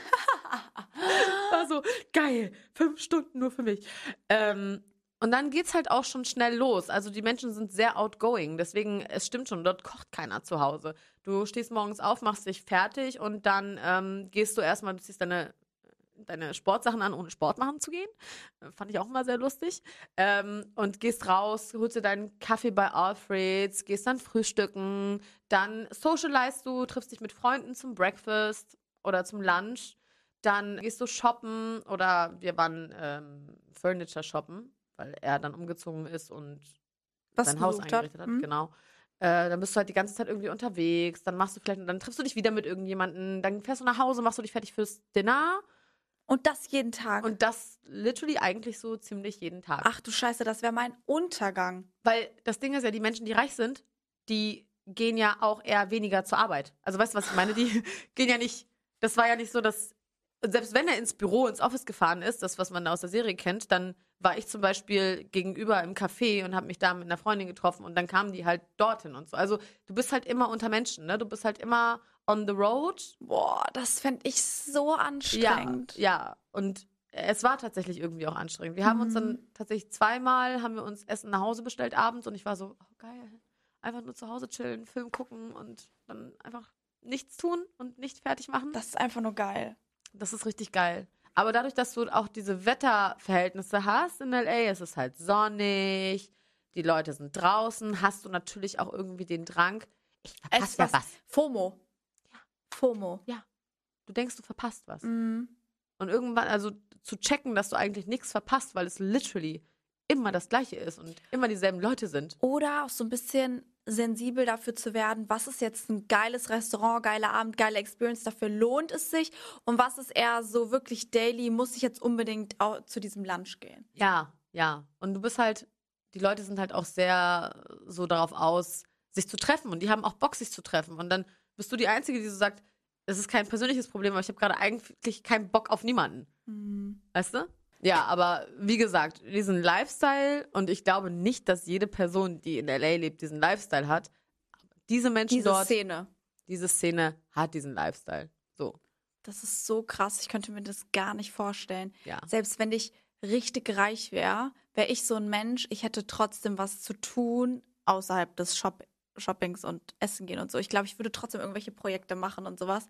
war so geil, fünf Stunden nur für mich. Ähm, und dann geht's halt auch schon schnell los. Also die Menschen sind sehr outgoing. Deswegen, es stimmt schon, dort kocht keiner zu Hause. Du stehst morgens auf, machst dich fertig und dann ähm, gehst du erstmal, du ziehst deine, deine Sportsachen an, ohne Sport machen zu gehen. Fand ich auch immer sehr lustig. Ähm, und gehst raus, holst dir deinen Kaffee bei Alfreds, gehst dann frühstücken, dann socialize du, triffst dich mit Freunden zum Breakfast oder zum Lunch. Dann gehst du shoppen oder wir waren ähm, Furniture shoppen, weil er dann umgezogen ist und Was sein Haus eingerichtet hat. Hm? Genau. Äh, dann bist du halt die ganze Zeit irgendwie unterwegs, dann machst du vielleicht, dann triffst du dich wieder mit irgendjemandem, dann fährst du nach Hause, machst du dich fertig fürs Dinner Und das jeden Tag. und das literally eigentlich so ziemlich jeden Tag. Ach du Scheiße, das wäre mein Untergang. Weil das Ding ist ja, die Menschen, die reich sind, die gehen ja auch eher weniger zur Arbeit. Also weißt du, was ich meine? Die gehen ja nicht, das war ja nicht so, dass, selbst wenn er ins Büro, ins Office gefahren ist, das, was man aus der Serie kennt, dann war ich zum Beispiel gegenüber im Café und habe mich da mit einer Freundin getroffen und dann kamen die halt dorthin und so. Also du bist halt immer unter Menschen, ne? Du bist halt immer on the road. Boah, das fände ich so Ja, anstrengend. ja. Und es war tatsächlich irgendwie auch anstrengend. Wir haben uns dann Mhm. tatsächlich zweimal, haben wir uns Essen nach Hause bestellt abends und ich war so, oh geil, einfach nur zu Hause chillen, Film gucken und dann einfach nichts tun und nicht fertig machen. Das ist einfach nur geil. Das ist richtig geil. Aber dadurch, dass du auch diese Wetterverhältnisse hast in LA, es ist halt sonnig, die Leute sind draußen, hast du natürlich auch irgendwie den Drang, ich verpasse ja was- was. FOMO. FOMO. Du denkst, du verpasst was. Mhm. Und irgendwann, also zu checken, dass du eigentlich nichts verpasst, weil es literally immer das Gleiche ist und immer dieselben Leute sind. Oder auch so ein bisschen sensibel dafür zu werden, was ist jetzt ein geiles Restaurant, geiler Abend, geile Experience, dafür lohnt es sich und was ist eher so wirklich daily, muss ich jetzt unbedingt au- zu diesem Lunch gehen. Ja, ja. Und du bist halt, die Leute sind halt auch sehr so darauf aus, sich zu treffen. Und die haben auch Bock, sich zu treffen. Und dann bist du die Einzige, die so sagt, es ist kein persönliches Problem, aber ich habe gerade eigentlich keinen Bock auf niemanden. Weißt du? Ja, aber wie gesagt, diesen Lifestyle und ich glaube nicht, dass jede Person, die in LA lebt, diesen Lifestyle hat. Diese Menschen Diese dort, Szene. diese Szene hat diesen Lifestyle. So, Das ist so krass, ich könnte mir das gar nicht vorstellen. ja. Selbst wenn ich richtig reich wäre, wäre ich so ein Mensch, ich hätte trotzdem was zu tun außerhalb des Shop Shoppings und Essen gehen und so. Ich glaube, ich würde trotzdem irgendwelche Projekte machen und sowas.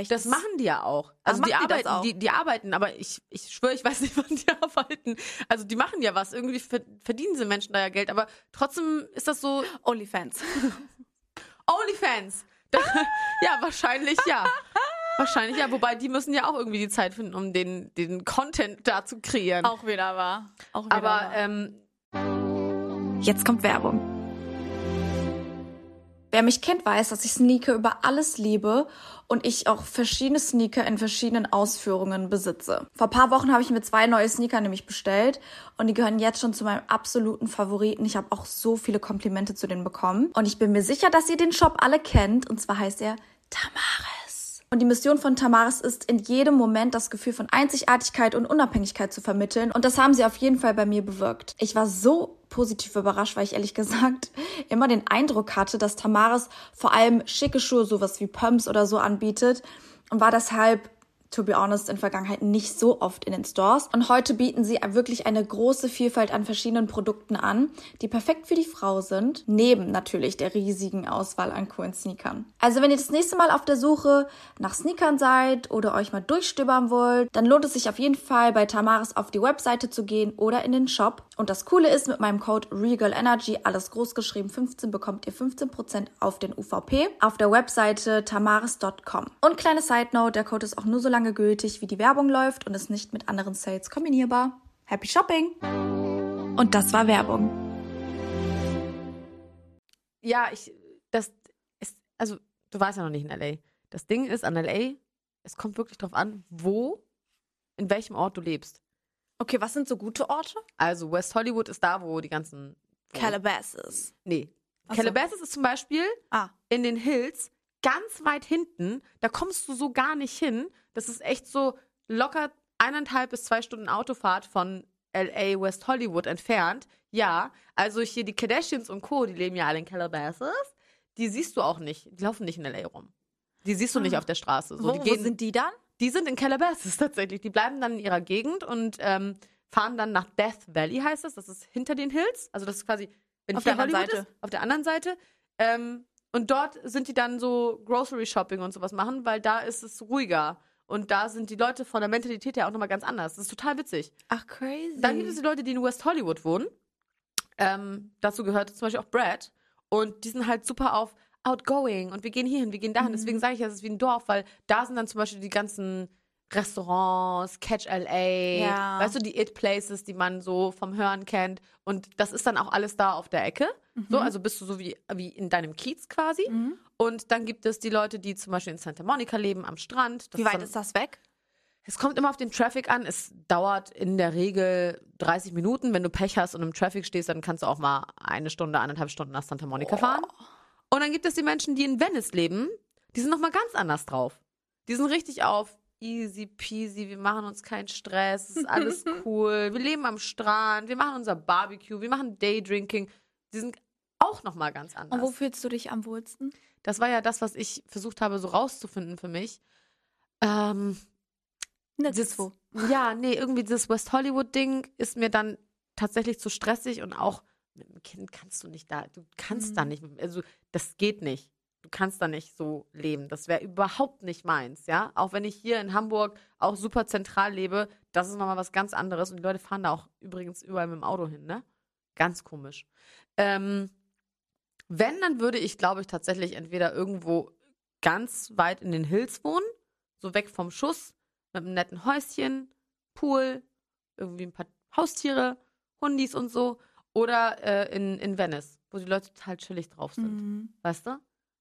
Ich Das machen die ja auch. Also machen die die das arbeiten, auch? die, die arbeiten, aber ich, ich schwöre, ich weiß nicht, wann die arbeiten. Also die machen ja was. Irgendwie ver- verdienen diese Menschen da ja Geld, aber trotzdem ist das so Onlyfans. OnlyFans. Ja, wahrscheinlich ja. Wahrscheinlich ja, wobei die müssen ja auch irgendwie die Zeit finden, um den, den Content da zu kreieren. Auch wieder wahr. Auch wieder aber wahr. ähm, Jetzt kommt Werbung. Wer mich kennt, weiß, dass ich Sneaker über alles liebe und ich auch verschiedene Sneaker in verschiedenen Ausführungen besitze. Vor paar Wochen habe ich mir zwei neue Sneaker nämlich bestellt und die gehören jetzt schon zu meinem absoluten Favoriten. Ich habe auch so viele Komplimente zu denen bekommen und ich bin mir sicher, dass ihr den Shop alle kennt und zwar heißt er Tamaris. Und die Mission von Tamaris ist, in jedem Moment das Gefühl von Einzigartigkeit und Unabhängigkeit zu vermitteln. Und das haben sie auf jeden Fall bei mir bewirkt. Ich war so positiv überrascht, weil ich ehrlich gesagt immer den Eindruck hatte, dass Tamaris vor allem schicke Schuhe, sowas wie Pumps oder so anbietet und war deshalb to be honest, in Vergangenheit nicht so oft in den Stores. Und heute bieten sie wirklich eine große Vielfalt an verschiedenen Produkten an, die perfekt für die Frau sind, neben natürlich der riesigen Auswahl an coolen Sneakern. Also wenn ihr das nächste Mal auf der Suche nach Sneakern seid oder euch mal durchstöbern wollt, dann lohnt es sich auf jeden Fall bei Tamaris auf die Webseite zu gehen oder in den Shop. Und das Coole ist, mit meinem Code RegalEnergy, alles groß geschrieben 15, bekommt ihr 15% auf den UVP auf der Webseite tamaris.com. Und kleine Side Note, der Code ist auch nur so lange gültig, wie die Werbung läuft und ist nicht mit anderen Sales kombinierbar. Happy Shopping! Und das war Werbung. ja, ich, das ist, also du warst ja noch nicht in LA. Das Ding ist an LA, es kommt wirklich drauf an, wo, in welchem Ort du lebst. Okay, was sind so gute Orte? Also West Hollywood ist da, wo die ganzen. Wo, Calabasas. Nee. So. Calabasas ist zum Beispiel Ah, in den Hills ganz weit hinten. Da kommst du so gar nicht hin. Das ist echt so locker eineinhalb bis zwei Stunden Autofahrt von LA West Hollywood entfernt. Ja, also hier die Kardashians und Co., die leben ja alle in Calabasas. die siehst du auch nicht. Die laufen nicht in L.A. rum. Die siehst du nicht Ah. auf der Straße. So, wo, die, wo gehen, sind die dann? die sind in Calabasas tatsächlich. Die bleiben dann in ihrer Gegend und ähm, fahren dann nach Death Valley, heißt das. Das ist hinter den Hills. Also das ist quasi, wenn Auf hier der anderen Hollywood Seite. ist, auf der anderen Seite. Ähm, und dort sind die dann so Grocery Shopping und sowas machen, weil da ist es ruhiger. Und da sind die Leute von der Mentalität her auch nochmal ganz anders. Das ist total witzig. Ach, crazy. Dann gibt es die Leute, die in West Hollywood wohnen. Ähm, dazu gehört zum Beispiel auch Brad. Und die sind halt super auf outgoing und wir gehen hierhin, wir gehen dahin. Mhm. Deswegen sage ich, es ist wie ein Dorf, weil da sind dann zum Beispiel die ganzen Restaurants, Catch LA, Ja. weißt du, die It-Places, die man so vom Hören kennt. Und das ist dann auch alles da auf der Ecke. So, also bist du so wie, wie in deinem Kiez quasi. Mhm. Und dann gibt es die Leute, die zum Beispiel in Santa Monica leben, am Strand. Das Wie weit ist das weg? es kommt immer auf den Traffic an. Es dauert in der Regel 30 Minuten. Wenn du Pech hast und im Traffic stehst, dann kannst du auch mal eine Stunde, eineinhalb Stunden nach Santa Monica fahren. Und dann gibt es die Menschen, die in Venice leben. Die sind nochmal ganz anders drauf. Die sind richtig auf easy peasy. Wir machen uns keinen Stress. Es ist alles cool. Wir leben am Strand. Wir machen unser Barbecue. Wir machen Daydrinking. Die sind auch nochmal ganz anders. Und wo fühlst du dich am wohlsten? das war ja das, was ich versucht habe, so rauszufinden für mich. Ähm, Nirgendwo. ja, nee, irgendwie das West Hollywood-Ding ist mir dann tatsächlich zu stressig und auch mit dem Kind kannst du nicht da, du kannst da Mhm. nicht, also das geht nicht. Du kannst da nicht so leben. Das wäre überhaupt nicht meins, ja. Auch wenn ich hier in Hamburg auch super zentral lebe, das ist nochmal was ganz anderes. Und die Leute fahren da auch übrigens überall mit dem Auto hin, ne? Ganz komisch. Ähm, wenn, dann würde ich, glaube ich, tatsächlich entweder irgendwo ganz weit in den Hills wohnen, so weg vom Schuss, mit einem netten Häuschen, Pool, irgendwie ein paar Haustiere, Hundis und so. Oder äh, in, in Venice, wo die Leute total chillig drauf sind. Mhm. Weißt du?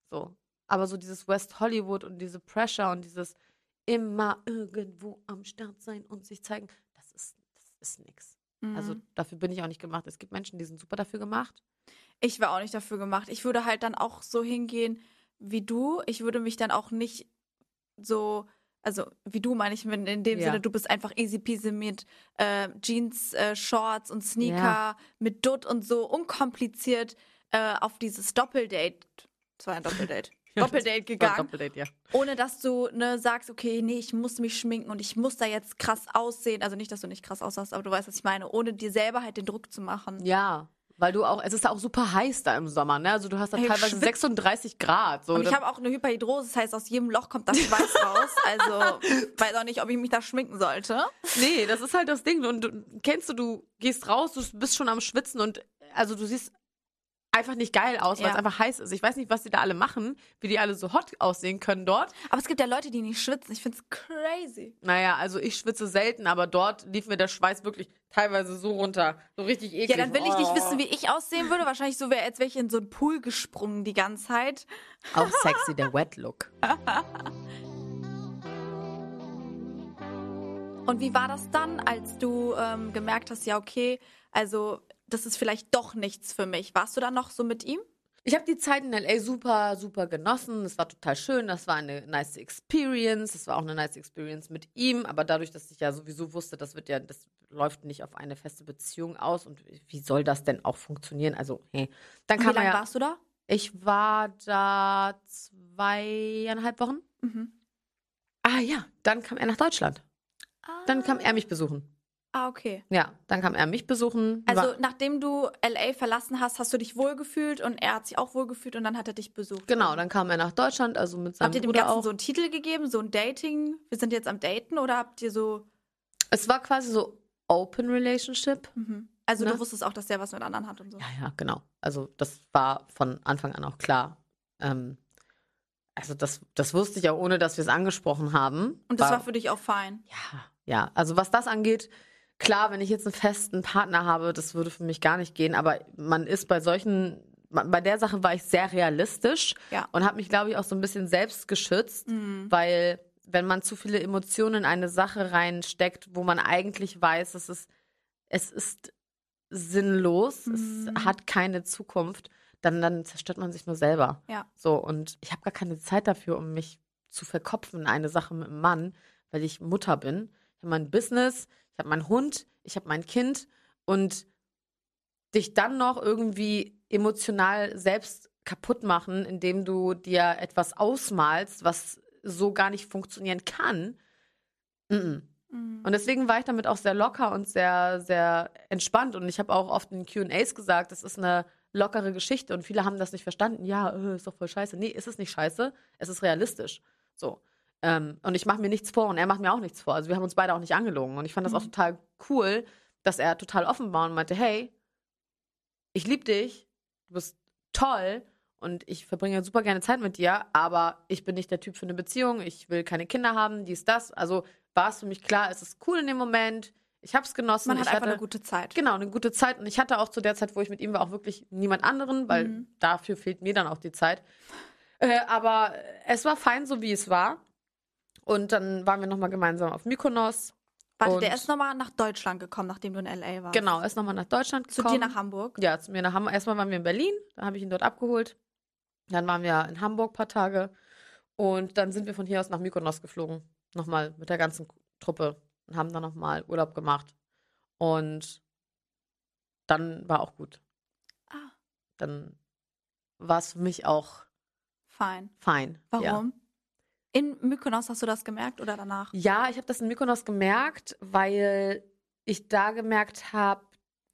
So. Aber so dieses West Hollywood und diese Pressure und dieses immer irgendwo am Start sein und sich zeigen, das ist, das ist nix. Also Mhm. dafür bin ich auch nicht gemacht. Es gibt Menschen, die sind super dafür gemacht. Ich wäre auch nicht dafür gemacht. Ich würde halt dann auch so hingehen wie du. Ich würde mich dann auch nicht so, also wie du meine ich, in in dem Ja. Sinne, du bist einfach easy peasy mit äh, Jeans, äh, Shorts und Sneaker, Ja. mit Dutt und so unkompliziert äh, auf dieses Doppeldate, war ein Doppeldate, Doppeldate gegangen, Doppeldate, ja. ohne dass du ne, sagst, okay, nee, ich muss mich schminken und ich muss da jetzt krass aussehen. Also nicht, dass du nicht krass aussahst, aber du weißt, was ich meine, ohne dir selber halt den Druck zu machen. Ja, weil du auch, es ist auch super heiß da im Sommer, ne? Also du hast da Ey, teilweise schwitzt. 36 Grad. So. Und ich Da- habe auch eine Hyperhidrose, das heißt, aus jedem Loch kommt das Schweiß raus. Also weiß auch nicht, ob ich mich da schminken sollte. Nee, das ist halt das Ding. Und du, kennst du, du gehst raus, du bist schon am Schwitzen und also du siehst einfach nicht geil aus, weil Ja. es einfach heiß ist. Ich weiß nicht, was die da alle machen, wie die alle so hot aussehen können dort. Aber es gibt ja Leute, die nicht schwitzen. Ich find's crazy. Naja, also ich schwitze selten, aber dort lief mir der Schweiß wirklich teilweise so runter. So richtig eklig. Ja, dann will ich nicht Oh. wissen, wie ich aussehen würde. Wahrscheinlich so wäre, als wäre ich in so einen Pool gesprungen die ganze Zeit. Auch sexy, der Wet Look. Und wie war das dann, als du ähm, gemerkt hast, ja, okay, also das ist vielleicht doch nichts für mich. Warst du dann noch so mit ihm? Ich habe die Zeit in LA super, super genossen. Es war total schön. Das war eine nice Experience. Es war auch eine nice Experience mit ihm. Aber dadurch, dass ich ja sowieso wusste, das wird ja, das läuft nicht auf eine feste Beziehung aus. Und wie soll das denn auch funktionieren? Also, hey, dann kann wie lange ja. warst du da? Ich war da zweieinhalb Wochen. Mhm. Ah ja, dann kam er nach Deutschland. Dann kam er mich besuchen. Ah, okay. Ja, dann kam er mich besuchen. Also War- nachdem du LA verlassen hast, hast du dich wohlgefühlt und er hat sich auch wohlgefühlt und dann hat er dich besucht. genau, dann kam er nach Deutschland, also mit seinem Habt ihr dem Bruder Ganzen auch. so einen Titel gegeben, so ein Dating? Wir sind jetzt am Daten oder habt ihr so. Es war quasi so Open Relationship. Mhm. Also Ne? du wusstest auch, dass der was mit anderen hat und so. Ja, ja, genau. Also das war von Anfang an auch klar. Ähm, also das, das wusste ich auch, ohne dass wir es angesprochen haben. Und das war für dich auch fein. Ja, ja. Also was das angeht, klar, wenn ich jetzt einen festen Partner habe, das würde für mich gar nicht gehen. Aber man ist bei solchen, bei der Sache war ich sehr realistisch Ja. und habe mich, glaube ich, auch so ein bisschen selbst geschützt, weil wenn man zu viele Emotionen in eine Sache reinsteckt, wo man eigentlich weiß, es ist, es ist sinnlos, Mhm. es hat keine Zukunft, dann, dann zerstört man sich nur selber. Ja. So, und ich habe gar keine Zeit dafür, um mich zu verkopfen in eine Sache mit einem Mann, weil ich Mutter bin. Ich habe mein Business, ich habe meinen Hund, ich habe mein Kind und dich dann noch irgendwie emotional selbst kaputt machen, indem du dir etwas ausmalst, was so gar nicht funktionieren kann. -mm. Und deswegen war ich damit auch sehr locker und sehr, sehr entspannt. Und ich habe auch oft in QAs gesagt, das ist eine lockere Geschichte und viele haben das nicht verstanden. Ja, äh, ist doch voll scheiße. Nee, ist es nicht scheiße. Es ist realistisch. So. Ähm, und ich mache mir nichts vor und er macht mir auch nichts vor. Also wir haben uns beide auch nicht angelogen. Und ich fand das auch total cool, dass er total offen war und meinte, hey, ich liebe dich, du bist toll und ich verbringe super gerne Zeit mit dir, aber ich bin nicht der Typ für eine Beziehung, ich will keine Kinder haben, dies, das. Also war es für mich klar, es ist cool in dem Moment, ich habe es genossen. Man hat ich einfach hatte, eine gute Zeit. Genau, eine gute Zeit. Und ich hatte auch zu der Zeit, wo ich mit ihm war, auch wirklich niemand anderen, weil Mhm. dafür fehlt mir dann auch die Zeit. Äh, aber es war fein, so wie es war. Und dann waren wir nochmal gemeinsam auf Mykonos. Warte, der ist nochmal nach Deutschland gekommen, nachdem du in L.A. warst. Genau, er ist nochmal nach Deutschland Zu gekommen. dir nach Hamburg. Ja, zu mir nach Hamburg. Erstmal waren wir in Berlin, da habe ich ihn dort abgeholt. Dann waren wir in Hamburg ein paar Tage. Und dann sind wir von hier aus nach Mykonos geflogen. Nochmal mit der ganzen Truppe. Und haben dann nochmal Urlaub gemacht. Und dann war auch gut. Ah, Dann war es für mich auch fein. fein. Warum? Ja, In Mykonos hast du das gemerkt oder danach? ja ich habe das in Mykonos gemerkt, weil ich da gemerkt habe,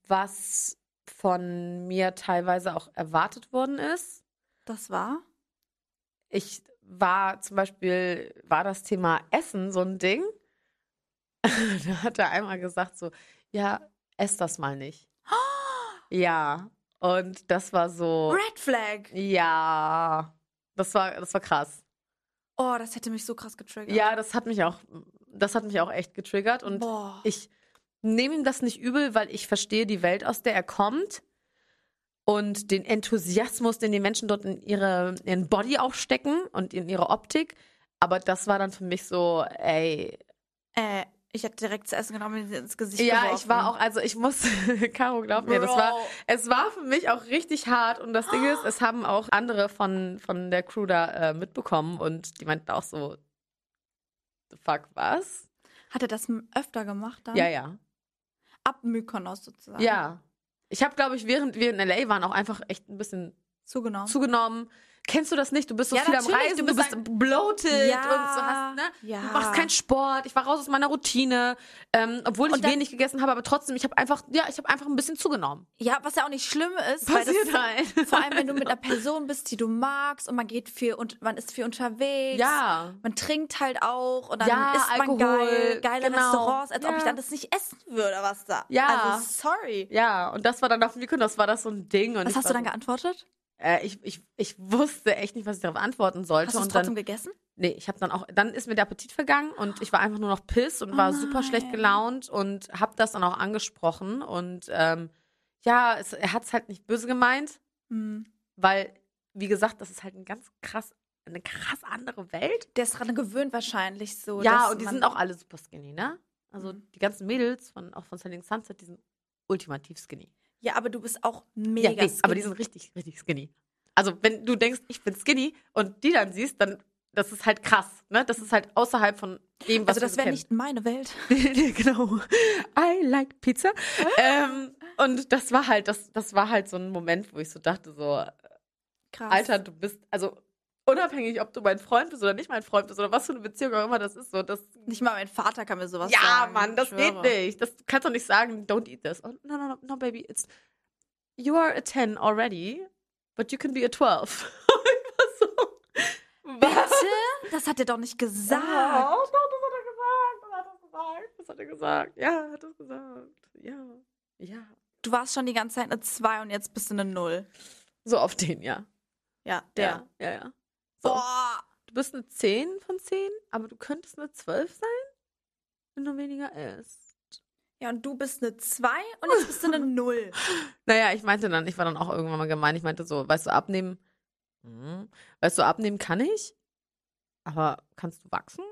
was von mir teilweise auch erwartet worden ist. Das war? ich war zum Beispiel, war das Thema Essen so ein Ding. da hat er einmal gesagt so, ja, ess das mal nicht. Ja, und das war so, Red Flag! ja, das war, das war krass. Oh, das hätte mich so krass getriggert. Ja, das hat mich auch, das hat mich auch echt getriggert und Boah. ich nehme ihm das nicht übel, weil ich verstehe die Welt, aus der er kommt und den Enthusiasmus, den die Menschen dort in ihre, ihren Body auch stecken und in ihre Optik. Aber das war dann für mich so, ey. äh, ich hätte direkt zu essen genommen ins Gesicht Ja, geworfen. ich war auch, also ich muss, Caro, glaub mir, das war, es war für mich auch richtig hart. Und das Ding ist, es haben auch andere von, von der Crew da äh, mitbekommen und die meinten auch so, the fuck, was? Hat er das öfter gemacht dann? Ja, ja. Ab Mykonos sozusagen. Ja. Ich habe, glaube ich, während wir in LA waren, auch einfach echt ein bisschen Zugenommen. zugenommen. Kennst du das nicht? Du bist so Ja, viel am. Reisen, Du du bist bist bloated Ja. und so hast, ne? Ja. Du machst keinen Sport. Ich war raus aus meiner Routine, ähm, obwohl ich dann- wenig gegessen habe, aber trotzdem, ich habe einfach, ja, ich habe einfach ein bisschen zugenommen. Ja, was ja auch nicht schlimm ist. weil Passiert das, halt. Vor allem, wenn du mit einer Person bist, die du magst und man geht viel und man ist viel unterwegs. Ja. Man trinkt halt auch und dann Ja, isst man Alkohol, geil, geile genau. Restaurants, als ob ich dann das nicht essen würde, was da. Ja. Also sorry. Ja, und das war dann auf Mykonos, war das so ein Ding. Und Was hast du dann geantwortet? Äh, ich, ich, ich wusste echt nicht, was ich darauf antworten sollte. Hast du es und dann, trotzdem gegessen? Nee, ich habe dann auch, dann ist mir der Appetit vergangen und ich war einfach nur noch piss und Oh war super nein. schlecht gelaunt und habe das dann auch angesprochen und ähm, ja, es, er hat es halt nicht böse gemeint, Hm. weil wie gesagt, das ist halt ein ganz krass, eine krass andere Welt. Der ist dran gewöhnt wahrscheinlich so. ja, und die sind auch alle super skinny, ne? Also Mhm. die ganzen Mädels von auch von Selling Sunset, die sind ultimativ skinny. Ja, aber du bist auch mega ja, nee, aber die skinny. sind richtig, richtig skinny. Also wenn du denkst, ich bin skinny und die dann siehst, dann das ist halt krass, ne? Das ist halt außerhalb von dem, was Also das so wäre nicht meine Welt. genau. I like Pizza. ähm, und das war halt, das, das war halt so ein Moment, wo ich so dachte, so, Krass. Alter, du bist, also unabhängig, ob du mein Freund bist oder nicht mein Freund bist oder was für eine Beziehung auch immer das ist, so, das, Nicht mal mein Vater kann mir sowas ja, sagen. Mann, das geht nicht. Das du kannst doch nicht sagen, don't eat this. Oh, no, no, no, no, baby, it's, you are a 10 already, but you can be a 12. ich war so, was? Bitte? Das hat er doch nicht gesagt. Ja, doch, das hat er gesagt. Das hat er gesagt. Das hat er gesagt. Ja, hat er gesagt. Ja. Ja. Du warst schon die ganze Zeit eine 2 und jetzt bist du eine 0. So auf den, ja. Ja, der. Ja, ja, ja. So. Boah. Du bist eine 10 von 10, aber du könntest eine 12 sein, wenn du weniger isst. Ja, und du bist eine 2 und jetzt bist du eine 0. Naja, ich meinte dann, ich war dann auch irgendwann mal gemein. Ich meinte so, weißt du, abnehmen. Hm. Weißt du, abnehmen kann ich, aber kannst du wachsen?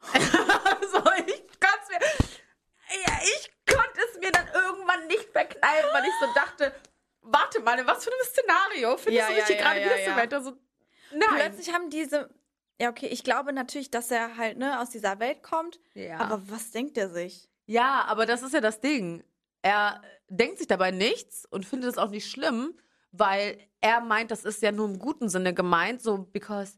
so, ich kann's mir. Ja, ich konnte es mir dann irgendwann nicht verkneifen, weil ich so dachte, warte mal, in was für einem Szenario findest Ja, du mich ja, hier ja, gerade wieder ja. Samantha? So, nein. Plötzlich haben diese. Ja, okay, ich glaube natürlich, dass er halt ne, aus dieser Welt kommt. ja. Aber was denkt er sich? Ja, aber das ist ja das Ding. Er denkt sich dabei nichts und findet es auch nicht schlimm, weil er meint, das ist ja nur im guten Sinne gemeint, so because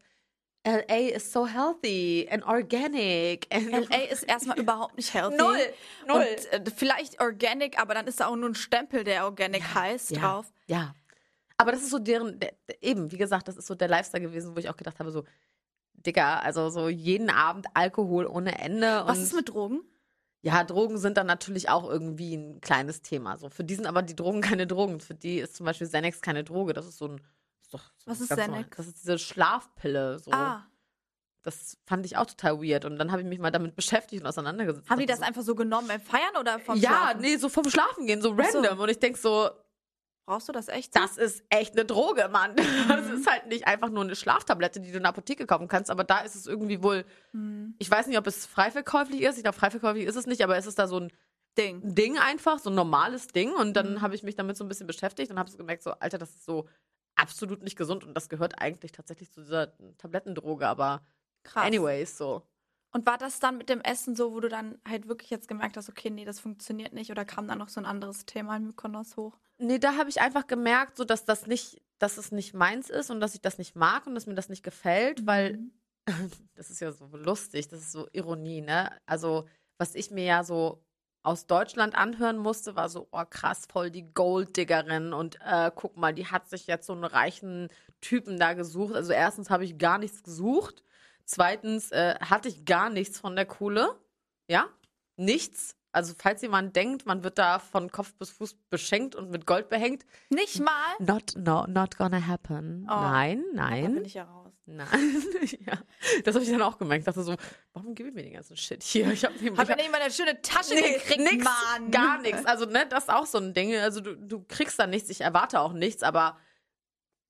LA is so healthy and organic. And LA ist erstmal überhaupt nicht healthy. Null, null. Und äh, vielleicht organic, aber dann ist da auch nur ein Stempel, der organic heißt, ja, drauf. Ja. Aber das ist so deren, der, eben, wie gesagt, das ist so der Lifestyle gewesen, wo ich auch gedacht habe, so, Digga, also so jeden Abend Alkohol ohne Ende. Was ist mit Drogen? Ja, Drogen sind dann natürlich auch irgendwie ein kleines Thema. So. Für die sind aber die Drogen keine Drogen. Für die ist zum Beispiel Xanax keine Droge. Das ist so ein. Ist doch so Was ist Xanax? normal. Das ist diese Schlafpille. So. Ah, Das fand ich auch total weird. Und dann habe ich mich mal damit beschäftigt und auseinandergesetzt. haben die das einfach so genommen beim Feiern oder vom so, Ja, Schlafen? nee, so vom Schlafen gehen, so Ach so. random. Und ich denk so, Brauchst du das echt? so? das ist echt eine Droge, Mann. Das Mhm. ist halt nicht einfach nur eine Schlaftablette, die du in der Apotheke kaufen kannst, aber da ist es irgendwie wohl, Hm, ich weiß nicht, ob es frei verkäuflich ist. Ich glaube, frei verkäuflich ist es nicht, aber es ist da so ein Ding. Ding einfach, so ein normales Ding. Und dann Mhm. habe ich mich damit so ein bisschen beschäftigt und habe so gemerkt, so, Alter, das ist so absolut nicht gesund und das gehört eigentlich tatsächlich zu dieser Tablettendroge, aber Krass. anyways, so. Und war das dann mit dem Essen so, wo du dann halt wirklich jetzt gemerkt hast, okay, nee, das funktioniert nicht? Oder kam dann noch so ein anderes Thema in Mykonos hoch? Nee, da habe ich einfach gemerkt, so dass das nicht, dass es nicht meins ist und dass ich das nicht mag und dass mir das nicht gefällt, weil Mhm. das ist ja so lustig, das ist so Ironie, ne? Also, was ich mir ja so aus Deutschland anhören musste, war so, oh krass, voll die Golddiggerin und äh, guck mal, die hat sich jetzt so einen reichen Typen da gesucht. Also erstens habe ich gar nichts gesucht, zweitens äh, hatte ich gar nichts von der Kohle, ja, nichts. Also falls jemand denkt, man wird da von Kopf bis Fuß beschenkt und mit Gold behängt, Nicht mal? not, no, not gonna happen. Oh, nein, Da bin nein. ich ja raus. Nein, ja. Das habe ich dann auch gemerkt. Ich dachte so, warum gebe ich mir den ganzen Shit hier? Ich habe Hab ja nicht mal eine schöne Tasche nee, gekriegt, nix, Mann. gar nichts. Also, ne, das ist auch so ein Ding. Also, du, du kriegst da nichts, ich erwarte auch nichts, aber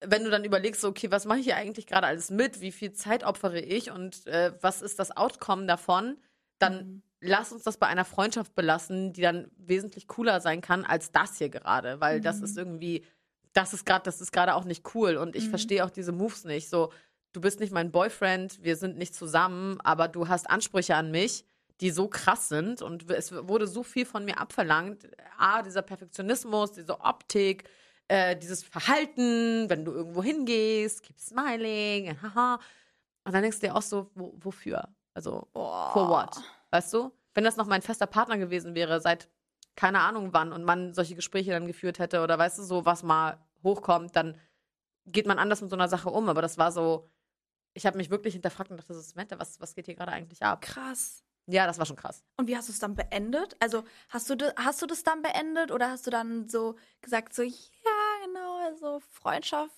wenn du dann überlegst, so, okay, was mache ich hier eigentlich gerade alles mit? Wie viel Zeit opfere ich und äh, was ist das Outcome davon? Dann Mhm. Lass uns das bei einer Freundschaft belassen, die dann wesentlich cooler sein kann als das hier gerade, weil das Mhm. ist irgendwie, das ist gerade, das ist gerade auch nicht cool und ich Mhm. verstehe auch diese Moves nicht. So, du bist nicht mein Boyfriend, wir sind nicht zusammen, aber du hast Ansprüche an mich, die so krass sind und es wurde so viel von mir abverlangt. A, dieser Perfektionismus, diese Optik, äh, dieses Verhalten, wenn du irgendwo hingehst, keep smiling, haha. Und dann denkst du dir auch so, wo, wofür? Also, Boah. for what? Weißt du? Wenn das noch mein fester Partner gewesen wäre, seit keine Ahnung wann und man solche Gespräche dann geführt hätte oder weißt du, so was mal hochkommt, dann geht man anders mit so einer Sache um. Aber das war so, ich habe mich wirklich hinterfragt und dachte, so, Samantha, was, was geht hier gerade eigentlich ab? Krass. Ja, das war schon krass. Und wie hast du es dann beendet? Also hast du, das, hast du das dann beendet oder hast du dann so gesagt, so, ja, genau, also Freundschaft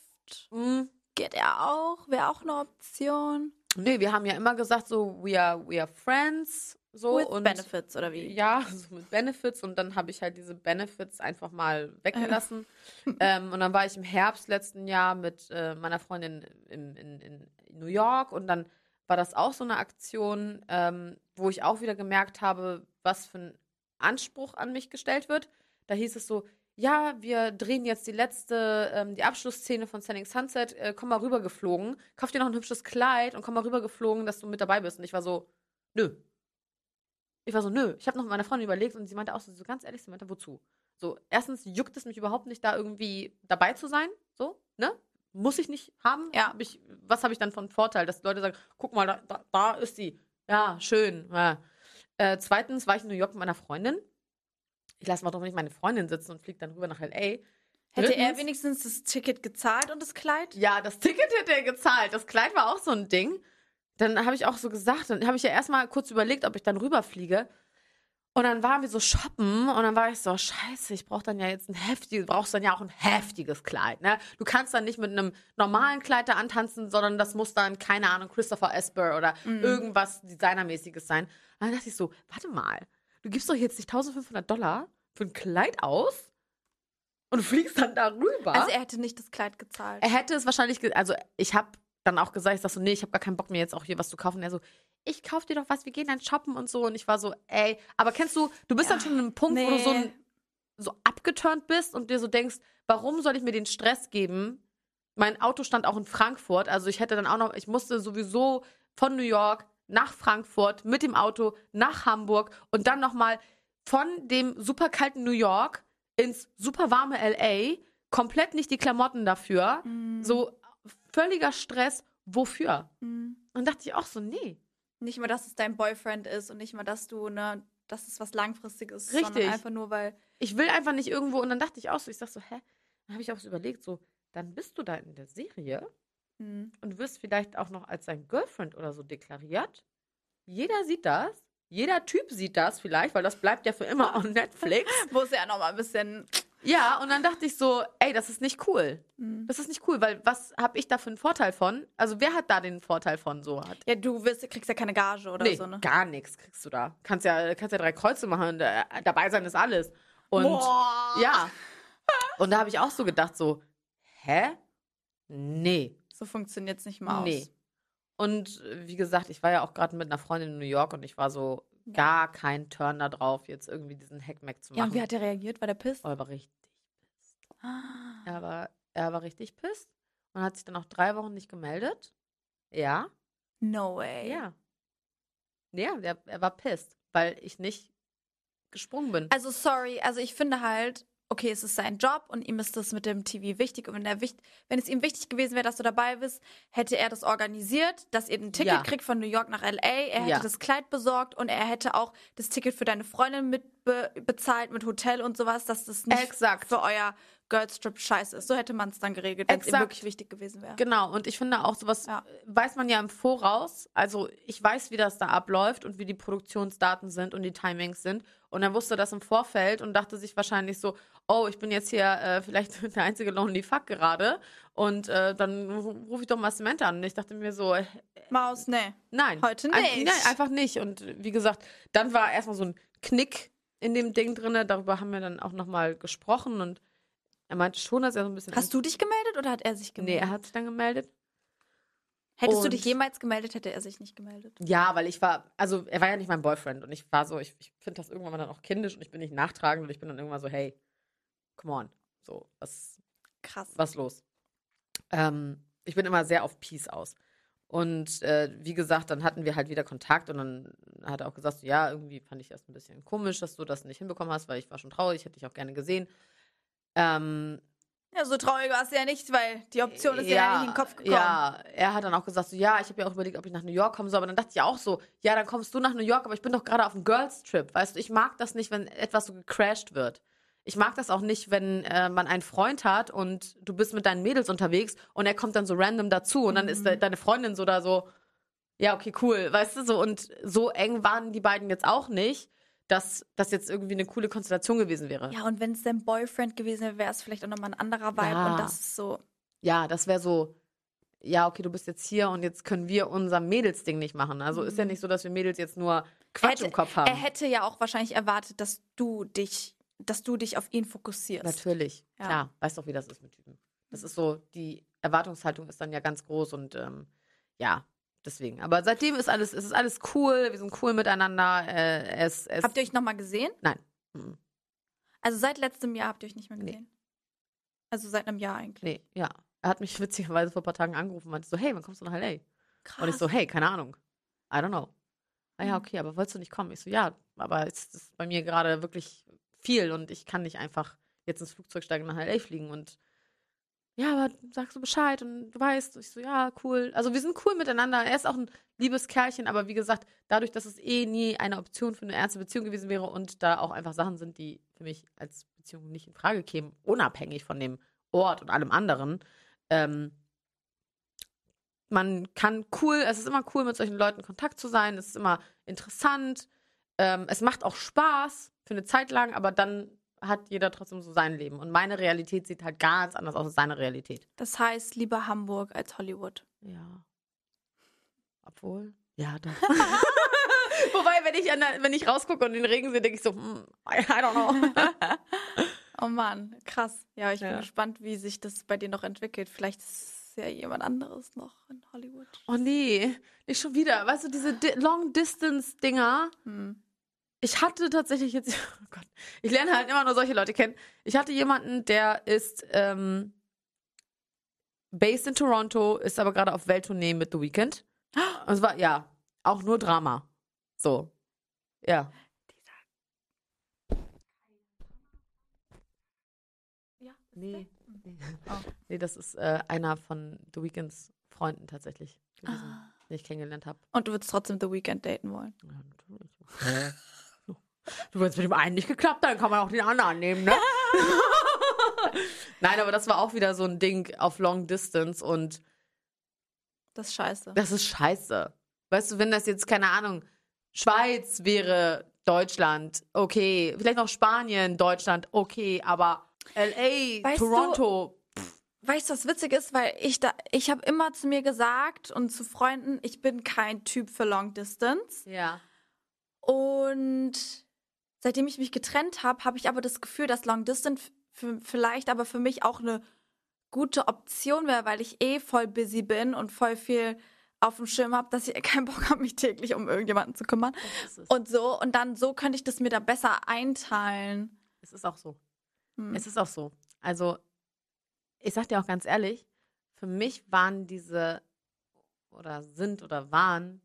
Mhm. geht ja auch, wäre auch eine Option. Nee, wir haben ja immer gesagt, so, we are, we are friends. So, With und Benefits oder wie? Ja, so mit Benefits und dann habe ich halt diese Benefits einfach mal weggelassen. ähm, und dann war ich im Herbst letzten Jahr mit äh, meiner Freundin in, in, in New York und dann war das auch so eine Aktion, ähm, wo ich auch wieder gemerkt habe, was für ein Anspruch an mich gestellt wird. Da hieß es so, ja, wir drehen jetzt die letzte, ähm, die Abschlussszene von Selling Sunset, äh, komm mal rübergeflogen, kauf dir noch ein hübsches Kleid und komm mal rübergeflogen, dass du mit dabei bist. Und ich war so, nö, ich war so, nö. Ich habe noch mit meiner Freundin überlegt und sie meinte auch so, so ganz ehrlich, sie meinte, wozu? So, erstens juckt es mich überhaupt nicht, da irgendwie dabei zu sein. So, ne? Muss ich nicht haben. Ja. Hab ich, was habe ich dann von Vorteil, dass Leute sagen, guck mal, da, da, da ist sie. Ja, schön. Ja. Äh, zweitens war ich in New York mit meiner Freundin. Ich lasse mal doch nicht meine Freundin sitzen und fliege dann rüber nach L.A. Hätte er Drittens- wenigstens das Ticket gezahlt und das Kleid? ja, das Ticket hätte er gezahlt. Das Kleid war auch so ein Ding. Dann habe ich auch so gesagt, dann habe ich ja erstmal kurz überlegt, ob ich dann rüberfliege. Und dann waren wir so shoppen und dann war ich so, scheiße, ich brauche dann ja jetzt ein heftiges, brauchst dann ja auch ein heftiges Kleid, ne? Du kannst dann nicht mit einem normalen Kleid da antanzen, sondern das muss dann, keine Ahnung, Christopher Esper oder irgendwas Designermäßiges sein. Und dann dachte ich so, warte mal, du gibst doch jetzt nicht 1500 Dollar für ein Kleid aus und du fliegst dann darüber. Also er hätte nicht das Kleid gezahlt. Er hätte es wahrscheinlich, also ich habe dann auch gesagt, ich sag so, nee, ich habe gar keinen Bock mir jetzt auch hier was zu kaufen. Und er so, ich kauf dir doch was, wir gehen dann shoppen und so. Und ich war so, ey, aber kennst du, du bist dann schon an einem Punkt, wo du so, nee. ein, so abgeturnt bist und dir so denkst, warum soll ich mir den Stress geben? Mein Auto stand auch in Frankfurt, also ich hätte dann auch noch, ich musste sowieso von New York nach Frankfurt mit dem Auto nach Hamburg und dann nochmal von dem super kalten New York ins super warme LA komplett nicht die Klamotten dafür. Mhm. So völliger Stress. Wofür? Mhm. Und dachte ich auch so, nee. Nicht mal, dass es dein Boyfriend ist und nicht mal, dass du, ne, dass es was Langfristiges ist, Richtig. sondern einfach nur, weil. Ich will einfach nicht irgendwo. Und dann dachte ich auch so, ich sag so, hä? Dann habe ich auch so überlegt, so, dann bist du da in der Serie Mhm. und wirst vielleicht auch noch als sein Girlfriend oder so deklariert. Jeder sieht das. Jeder Typ sieht das vielleicht, weil das bleibt ja für immer on Netflix. Wo es ja nochmal ein bisschen. Ja, und dann dachte ich so, ey, das ist nicht cool. Mhm. Das ist nicht cool, weil was habe ich da für einen Vorteil von? Also wer hat da den Vorteil von so? Hat, Ja, du wirst, kriegst ja keine Gage oder nee, so, ne? gar nichts kriegst du da. Kannst ja, kannst ja drei Kreuze machen, da, dabei sein ist alles. Und Boah. ja. Und da habe ich auch so gedacht, so, hä? Nee. So funktioniert es nicht mal Nee. aus. Und äh, wie gesagt, ich war ja auch gerade mit einer Freundin in New York und ich war so gar kein Turn da drauf, jetzt irgendwie diesen Hackmack zu machen. Ja, und wie hat der reagiert? War der pisst? Oh, er war richtig pisst. Ah. Er war, er war richtig pisst und hat sich dann auch drei Wochen nicht gemeldet. Ja. No way. Ja. Ja, der, er war pisst, weil ich nicht gesprungen bin. Also sorry, also ich finde halt, okay, es ist sein Job und ihm ist das mit dem TV wichtig. Und wenn, er wenn es ihm wichtig gewesen wäre, dass du dabei bist, hätte er das organisiert, dass ihr ein Ticket Ja. kriegt von New York nach LA. Er hätte Ja. das Kleid besorgt und er hätte auch das Ticket für deine Freundin mit be bezahlt, mit Hotel und sowas, dass das nicht Exakt. für euer Girlstrip scheiße ist. So hätte man es dann geregelt, wenn es ihm wirklich wichtig gewesen wäre. Genau, und ich finde auch sowas Ja. weiß man ja im Voraus. Also ich weiß, wie das da abläuft und wie die Produktionsdaten sind und die Timings sind. Und er wusste das im Vorfeld und dachte sich wahrscheinlich so, oh, ich bin jetzt hier äh, vielleicht der einzige Lonely Fuck gerade. Und äh, dann rufe ich doch mal Samantha an. Und ich dachte mir so, äh, Maus, nee. nein. Heute Ein- nicht. Nein, einfach nicht. Und wie gesagt, dann war erstmal so ein Knick in dem Ding drinne. Darüber haben wir dann auch nochmal gesprochen und er meinte schon, dass er so ein bisschen. Hast du dich gemeldet oder hat er sich Nee, gemeldet? er hat sich dann gemeldet. Hättest du und- dich jemals gemeldet, hätte er sich nicht gemeldet. Ja, weil ich war, also er war ja nicht mein Boyfriend und ich war so, ich, ich finde das irgendwann dann auch kindisch und ich bin nicht nachtragend und ich bin dann irgendwann so, hey, come on, so, was, Krass. was los? Ähm, ich bin immer sehr auf Peace aus. Und äh, wie gesagt, dann hatten wir halt wieder Kontakt und dann hat er auch gesagt, so, ja, irgendwie fand ich das ein bisschen komisch, dass du das nicht hinbekommen hast, weil ich war schon traurig, hätte ich auch gerne gesehen. Ähm, Ja, so traurig war es ja nicht, weil die Option ist ja, nicht in den Kopf gekommen. Ja, er hat dann auch gesagt, so, ja, ich habe ja auch überlegt, ob ich nach New York kommen soll, aber dann dachte ich auch so, ja, dann kommst du nach New York, aber ich bin doch gerade auf einem Girls Trip, weißt du, ich mag das nicht, wenn etwas so gecrashed wird. Ich mag das auch nicht, wenn äh, man einen Freund hat und du bist mit deinen Mädels unterwegs und er kommt dann so random dazu und dann ist de deine Freundin so da so, ja, okay, cool, weißt du, so und so eng waren die beiden jetzt auch nicht, dass das jetzt irgendwie eine coole Konstellation gewesen wäre. Ja, und wenn es dein Boyfriend gewesen wäre, wäre es vielleicht auch nochmal ein anderer Vibe. Ja. Und das ist so. ja, das wäre so, ja, okay, du bist jetzt hier und jetzt können wir unser Mädelsding nicht machen. Also ist ja nicht so, dass wir Mädels jetzt nur Quatsch hätte, im Kopf haben. Er hätte ja auch wahrscheinlich erwartet, dass du dich, dass du dich auf ihn fokussierst. Natürlich, Ja. klar, weißt doch, wie das ist mit Typen. Das ist so, die Erwartungshaltung ist dann ja ganz groß und ähm, ja, deswegen. Aber seitdem ist alles, es ist alles cool, wir sind cool miteinander. Äh, es, es, Habt ihr euch nochmal gesehen? Nein. Mhm. Also seit letztem Jahr habt ihr euch nicht mehr Nee. gesehen? Also seit einem Jahr eigentlich. Nee, ja. Er hat mich witzigerweise vor ein paar Tagen angerufen und meinte so, hey, wann kommst du nach L.A.? Krass. Und ich so, hey, keine Ahnung. I don't know. Ah ja, Mhm. okay, aber wolltest du nicht kommen? Ich so, ja, aber es ist bei mir gerade wirklich viel und ich kann nicht einfach jetzt ins Flugzeug steigen und nach L.A. fliegen und ja, aber sagst du Bescheid und du weißt. Ich so, ja, cool. Also wir sind cool miteinander. Er ist auch ein liebes Kerlchen, aber wie gesagt, dadurch, dass es eh nie eine Option für eine ernste Beziehung gewesen wäre und da auch einfach Sachen sind, die für mich als Beziehung nicht in Frage kämen, unabhängig von dem Ort und allem anderen, ähm, man kann cool, es ist immer cool, mit solchen Leuten in Kontakt zu sein, es ist immer interessant, ähm, es macht auch Spaß für eine Zeit lang, aber dann hat jeder trotzdem so sein Leben. Und meine Realität sieht halt ganz anders aus als seine Realität. Das heißt lieber Hamburg als Hollywood. Ja. Obwohl. Ja, doch. Wobei, wenn ich, an der, wenn ich rausgucke und den Regen sehe, denke ich so, hm, I, don't know. Oh Mann, krass. Ja, ich bin Ja. gespannt, wie sich das bei dir noch entwickelt. Vielleicht ist ja jemand anderes noch in Hollywood. Oh nee, nicht schon wieder. Weißt du, diese Di Long-Distance-Dinger. Hm. Ich hatte tatsächlich jetzt, oh Gott, ich lerne halt immer nur solche Leute kennen. Ich hatte jemanden, der ist ähm, based in Toronto, ist aber gerade auf Welttournee mit The Weeknd. Und es war, ja, auch nur Drama. So. Ja. Ja, Nee. Nee, das ist äh, einer von The Weeknds Freunden tatsächlich gewesen, Ah. den ich kennengelernt habe. Und du würdest trotzdem The Weeknd daten wollen. Ja, natürlich. Du, wenn es mit dem einen nicht geklappt, dann kann man auch den anderen nehmen, ne? Nein, aber das war auch wieder so ein Ding auf Long Distance und Das ist scheiße. das ist scheiße. Weißt du, wenn das jetzt, keine Ahnung, Schweiz wäre Deutschland, okay, vielleicht noch Spanien, Deutschland, okay, aber LA, Weißt du- Toronto, Weißt du, was witzig ist? Weil ich da, ich habe immer zu mir gesagt und zu Freunden, ich bin kein Typ für Long Distance. ja. Und seitdem ich mich getrennt habe, habe ich aber das Gefühl, dass Long Distance vielleicht aber für mich auch eine gute Option wäre, weil ich eh voll busy bin und voll viel auf dem Schirm habe, dass ich keinen Bock habe, mich täglich um irgendjemanden zu kümmern. Und so, und dann so könnte ich das mir da besser einteilen. Es ist auch so. Hm. Es ist auch so. Also, ich sag dir auch ganz ehrlich, für mich waren diese oder sind oder waren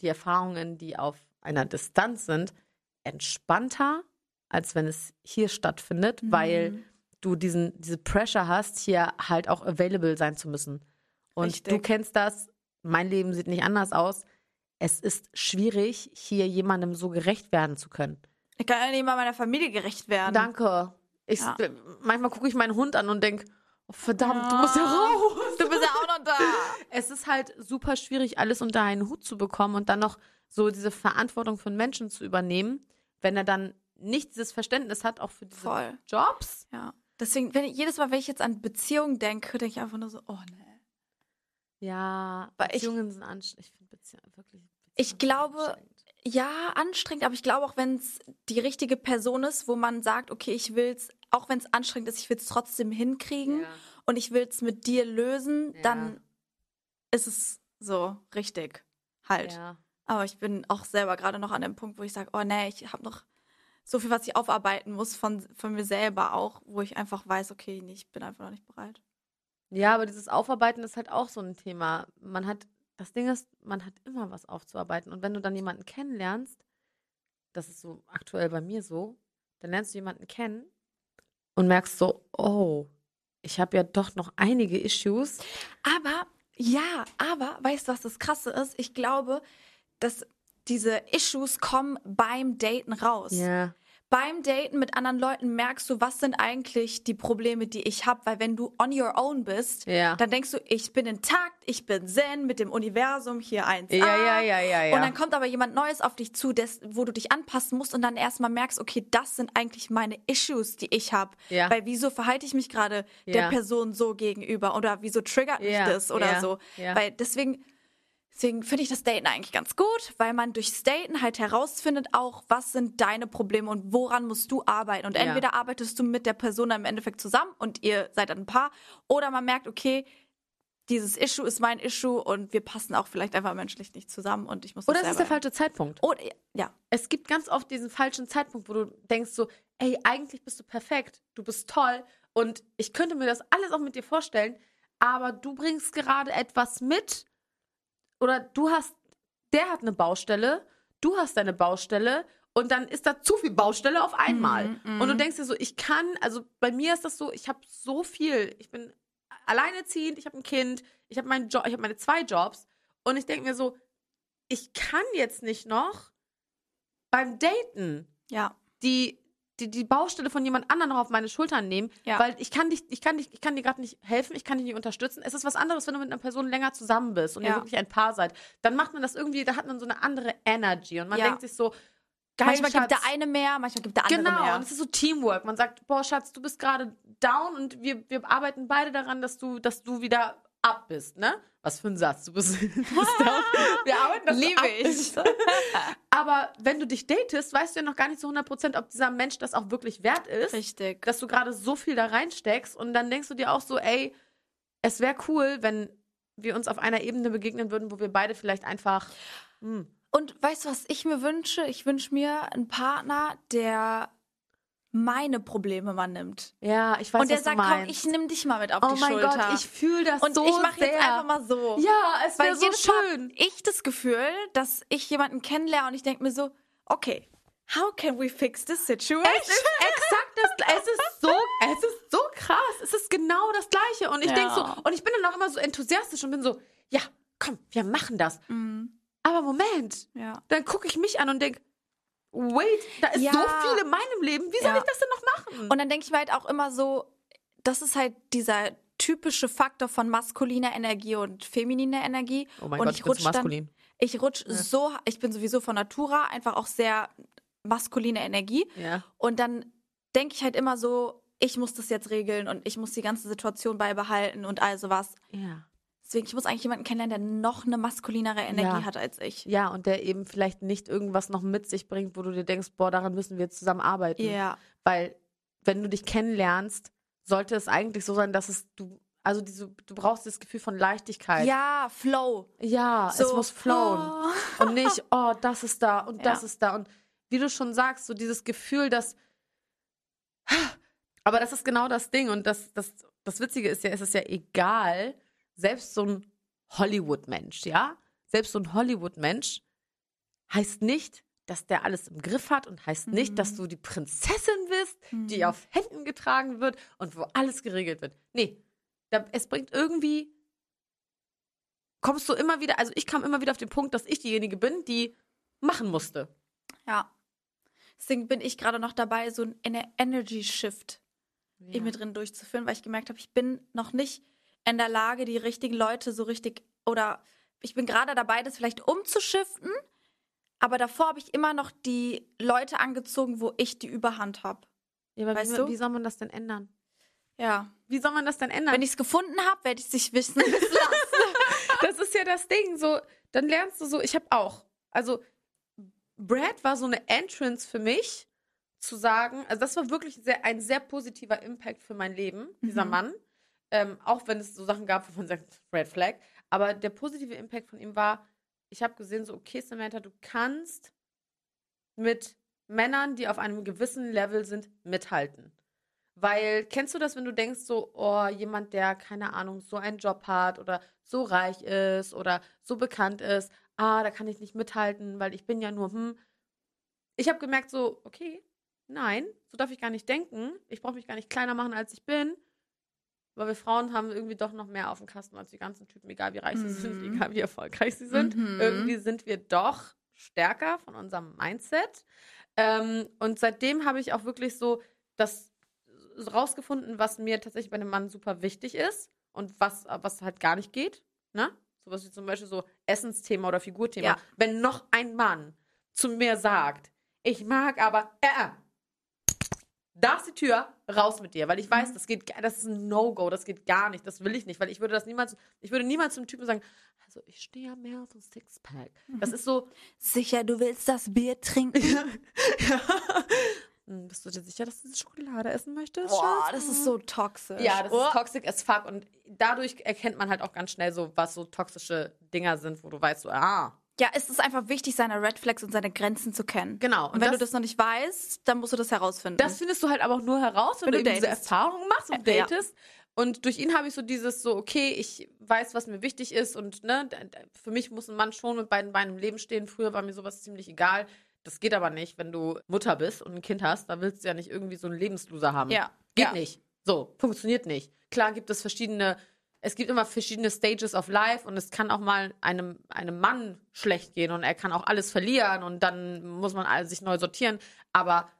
die Erfahrungen, die auf einer Distanz sind, entspannter, als wenn es hier stattfindet, weil Mhm. du diesen, diese Pressure hast, hier halt auch available sein zu müssen. Und Richtig. du kennst das, mein Leben sieht nicht anders aus. Es ist schwierig, hier jemandem so gerecht werden zu können. Ich kann ja nicht mal meiner Familie gerecht werden. Danke. Ich, Ja. Manchmal gucke ich meinen Hund an und denke, oh, verdammt, du musst ja raus. Du bist ja auch noch da. Es ist halt super schwierig, alles unter einen Hut zu bekommen und dann noch so diese Verantwortung von Menschen zu übernehmen, wenn er dann nicht dieses Verständnis hat, auch für diese Voll. Jobs. Ja. Deswegen, wenn ich, jedes Mal, wenn ich jetzt an Beziehungen denke, denke ich einfach nur so, oh nee. Ja, Weil ich- Beziehungen sind anstrengend. Ich finde Beziehungen wirklich. Ich Beziehungen sind glaube, anstrengend. Ja, anstrengend, aber ich glaube auch, wenn es die richtige Person ist, wo man sagt, okay, ich will's, auch wenn es anstrengend ist, ich will es trotzdem hinkriegen Ja. und ich will es mit dir lösen, Ja. dann ist es so richtig halt. Ja. Aber ich bin auch selber gerade noch an dem Punkt, wo ich sage, oh nee, ich habe noch so viel, was ich aufarbeiten muss von, von mir selber auch, wo ich einfach weiß, okay, nee, ich bin einfach noch nicht bereit. Ja, aber dieses Aufarbeiten ist halt auch so ein Thema. Man hat, das Ding ist, man hat immer was aufzuarbeiten. Und wenn du dann jemanden kennenlernst, das ist so aktuell bei mir so, dann lernst du jemanden kennen und merkst so, oh, ich habe ja doch noch einige Issues. Aber, ja, aber, weißt du, was das Krasse ist? Ich glaube, dass diese Issues kommen beim Daten raus. Ja. Beim Daten mit anderen Leuten merkst du, was sind eigentlich die Probleme, die ich habe, weil wenn du on your own bist, Ja. dann denkst du, ich bin intakt, ich bin zen mit dem Universum hier eins. Ja, ja, ja, ja, ja. Und dann kommt aber jemand Neues auf dich zu, des, wo du dich anpassen musst und dann erstmal merkst, okay, das sind eigentlich meine Issues, die ich habe. Ja. Weil wieso verhalte ich mich gerade der. Person so gegenüber oder wieso triggert mich das oder so. Weil deswegen, deswegen finde ich das Daten eigentlich ganz gut, weil man durchs Daten halt herausfindet auch, was sind deine Probleme und woran musst du arbeiten. Und Ja. entweder arbeitest du mit der Person im Endeffekt zusammen und ihr seid ein Paar oder man merkt, okay, dieses Issue ist mein Issue und wir passen auch vielleicht einfach menschlich nicht zusammen und ich muss das Oder es ist der falsche Zeitpunkt. Oder, ja, Es gibt ganz oft diesen falschen Zeitpunkt, wo du denkst so, ey, eigentlich bist du perfekt, du bist toll und ich könnte mir das alles auch mit dir vorstellen, aber du bringst gerade etwas mit oder du hast, der hat eine Baustelle, du hast deine Baustelle und dann ist da zu viel Baustelle auf einmal. Mhm, Und du denkst dir so, ich kann, also bei mir ist das so, ich habe so viel, ich bin alleinerziehend, ich habe ein Kind, ich habe meinen Job, ich habe meine zwei Jobs und ich denke mir so, ich kann jetzt nicht noch beim Daten ja, die, die, die Baustelle von jemand anderem noch auf meine Schultern nehmen, Ja. weil ich kann dich, ich kann dich, ich kann dir gerade nicht helfen, ich kann dich nicht unterstützen. Es ist was anderes, wenn du mit einer Person länger zusammen bist und ihr Ja. wirklich ein Paar seid. Dann macht man das irgendwie, da hat man so eine andere Energy und man Ja. denkt sich so, geil, manchmal gibt Schatz. der eine mehr, manchmal gibt der andere Genau, mehr. und es ist so Teamwork. Man sagt, boah, Schatz, du bist gerade down und wir, wir arbeiten beide daran, dass du, dass du wieder up bist, ne? Was für ein Satz. Du bist. Wir arbeiten, dass du Liebe ich. Aber wenn du dich datest, weißt du ja noch gar nicht zu 100%, ob dieser Mensch das auch wirklich wert ist. Richtig. Dass du gerade so viel da reinsteckst und dann denkst du dir auch so, ey, es wäre cool, wenn wir uns auf einer Ebene begegnen würden, wo wir beide vielleicht einfach. Hm, Und weißt du, was ich mir wünsche? Ich wünsche mir einen Partner, der meine Probleme mal nimmt. ja, ich weiß und der was sagt, du komm, meinst. ich nimm dich mal mit auf oh die mein Schulter. Gott, ich fühle das und so ich mache jetzt einfach mal so. Ja, es wäre so Mal schön. hab ich das Gefühl, dass ich jemanden kennenlerne und ich denke mir so, okay, how can we fix this situation? Es ist exakt das. Es ist so, es ist so krass. Es ist genau das Gleiche. Und ich Ja. denk so, und ich bin dann auch immer so enthusiastisch und bin so, ja, komm, wir machen das. Mhm. Aber Moment, Ja. dann gucke ich mich an und denk, wait, da ist Ja. so viel in meinem Leben. Wie soll Ja. ich das denn noch machen? Und dann denke ich mir halt auch immer so, das ist halt dieser typische Faktor von maskuliner Energie und femininer Energie. oh mein und Gott, ich ich bin rutsch zu maskulin. Dann, ich rutsch so, ich bin sowieso von Natura einfach auch sehr maskuline Energie. ja. Und dann denke ich halt immer so, ich muss das jetzt regeln und ich muss die ganze Situation beibehalten und all sowas. ja. Deswegen, ich muss eigentlich jemanden kennenlernen, der noch eine maskulinere Energie Ja. hat als ich. Ja, und der eben vielleicht nicht irgendwas noch mit sich bringt, wo du dir denkst, boah, daran müssen wir jetzt zusammen arbeiten. Ja. Weil, wenn du dich kennenlernst, sollte es eigentlich so sein, dass es du, also diese, du brauchst das Gefühl von Leichtigkeit. Ja, Flow. Ja, es So, muss flowen. oh. Und nicht, oh, das ist da und das Ja. ist da. Und wie du schon sagst, so dieses Gefühl, dass. Aber das ist genau das Ding. Und das, das, das Witzige ist ja, es ist ja egal, selbst so ein Hollywood-Mensch, ja? Selbst so ein Hollywood-Mensch heißt nicht, dass der alles im Griff hat und heißt nicht, dass du die Prinzessin bist, die auf Händen getragen wird und wo alles geregelt wird. Nee, da, es bringt irgendwie kommst du immer wieder, also ich kam immer wieder auf den Punkt, dass ich diejenige bin, die machen musste. Ja. Deswegen bin ich gerade noch dabei, so einen Energy Shift in mir drin durchzuführen, weil ich gemerkt habe, ich bin noch nicht in der Lage, die richtigen Leute so richtig oder ich bin gerade dabei, das vielleicht umzuschiften, aber davor habe ich immer noch die Leute angezogen, wo ich die Überhand habe. Ja, aber Weißt wie, du? wie soll man das denn ändern? Ja. Wie soll man das denn ändern? Wenn ich es gefunden habe, werde ich es sich wissen. das ist ja das Ding, so, dann lernst du so, ich habe auch, also Brad war so eine Entrance für mich, zu sagen, also das war wirklich sehr, ein sehr positiver Impact für mein Leben, dieser Mhm. Mann. Ähm, auch wenn es so Sachen gab, wovon man sagt, Red Flag. Aber der positive Impact von ihm war, ich habe gesehen, so, okay, Samantha, du kannst mit Männern, die auf einem gewissen Level sind, mithalten. Weil, kennst du das, wenn du denkst, so, oh, jemand, der, keine Ahnung, so einen Job hat oder so reich ist oder so bekannt ist, ah, da kann ich nicht mithalten, weil ich bin ja nur, hm. Ich habe gemerkt, so, okay, nein, so darf ich gar nicht denken. Ich brauche mich gar nicht kleiner machen, als ich bin. Weil wir Frauen haben irgendwie doch noch mehr auf dem Kasten als die ganzen Typen, egal wie reich sie sind, Mhm. egal wie erfolgreich sie sind. Mhm. Irgendwie sind wir doch stärker von unserem Mindset. Ähm, und seitdem habe ich auch wirklich so das rausgefunden, was mir tatsächlich bei einem Mann super wichtig ist und was, was halt gar nicht geht. Ne? Sowas wie zum Beispiel so Essensthema oder Figurthema. Ja. Wenn noch ein Mann zu mir sagt, ich mag aber, äh, äh, da ist die Tür, raus mit dir, weil ich Mhm. weiß, das geht, das ist ein No-Go, das geht gar nicht, das will ich nicht, weil ich würde das niemals, ich würde niemals zum Typen sagen, also ich stehe ja mehr auf ein Sixpack. Mhm. Das ist so, Sicher, du willst das Bier trinken? ja. Hm, Bist du dir sicher, dass du diese Schokolade essen möchtest? Boah, Schatz? das ist so toxisch. Ja, das oh. ist toxic as fuck. Und dadurch erkennt man halt auch ganz schnell so, was so toxische Dinger sind, wo du weißt, so, ah, Ja, es ist einfach wichtig, seine Red Flags und seine Grenzen zu kennen. genau. Und wenn du das noch nicht weißt, dann musst du das herausfinden. Das findest du halt aber auch nur heraus, wenn, Wenn du, diese. Erfahrung machst und ja. datest. Und durch ihn habe ich so dieses so, okay, ich weiß, was mir wichtig ist und ne, für mich muss ein Mann schon mit beiden Beinen im Leben stehen. Früher war mir sowas ziemlich egal. Das geht aber nicht, wenn du Mutter bist und ein Kind hast, da willst du ja nicht irgendwie so einen Lebensloser haben. Ja. Geht Ja. nicht. So, funktioniert nicht. Klar gibt es verschiedene, es gibt immer verschiedene Stages of life und es kann auch mal einem, einem Mann schlecht gehen und er kann auch alles verlieren und dann muss man all- sich neu sortieren. Aber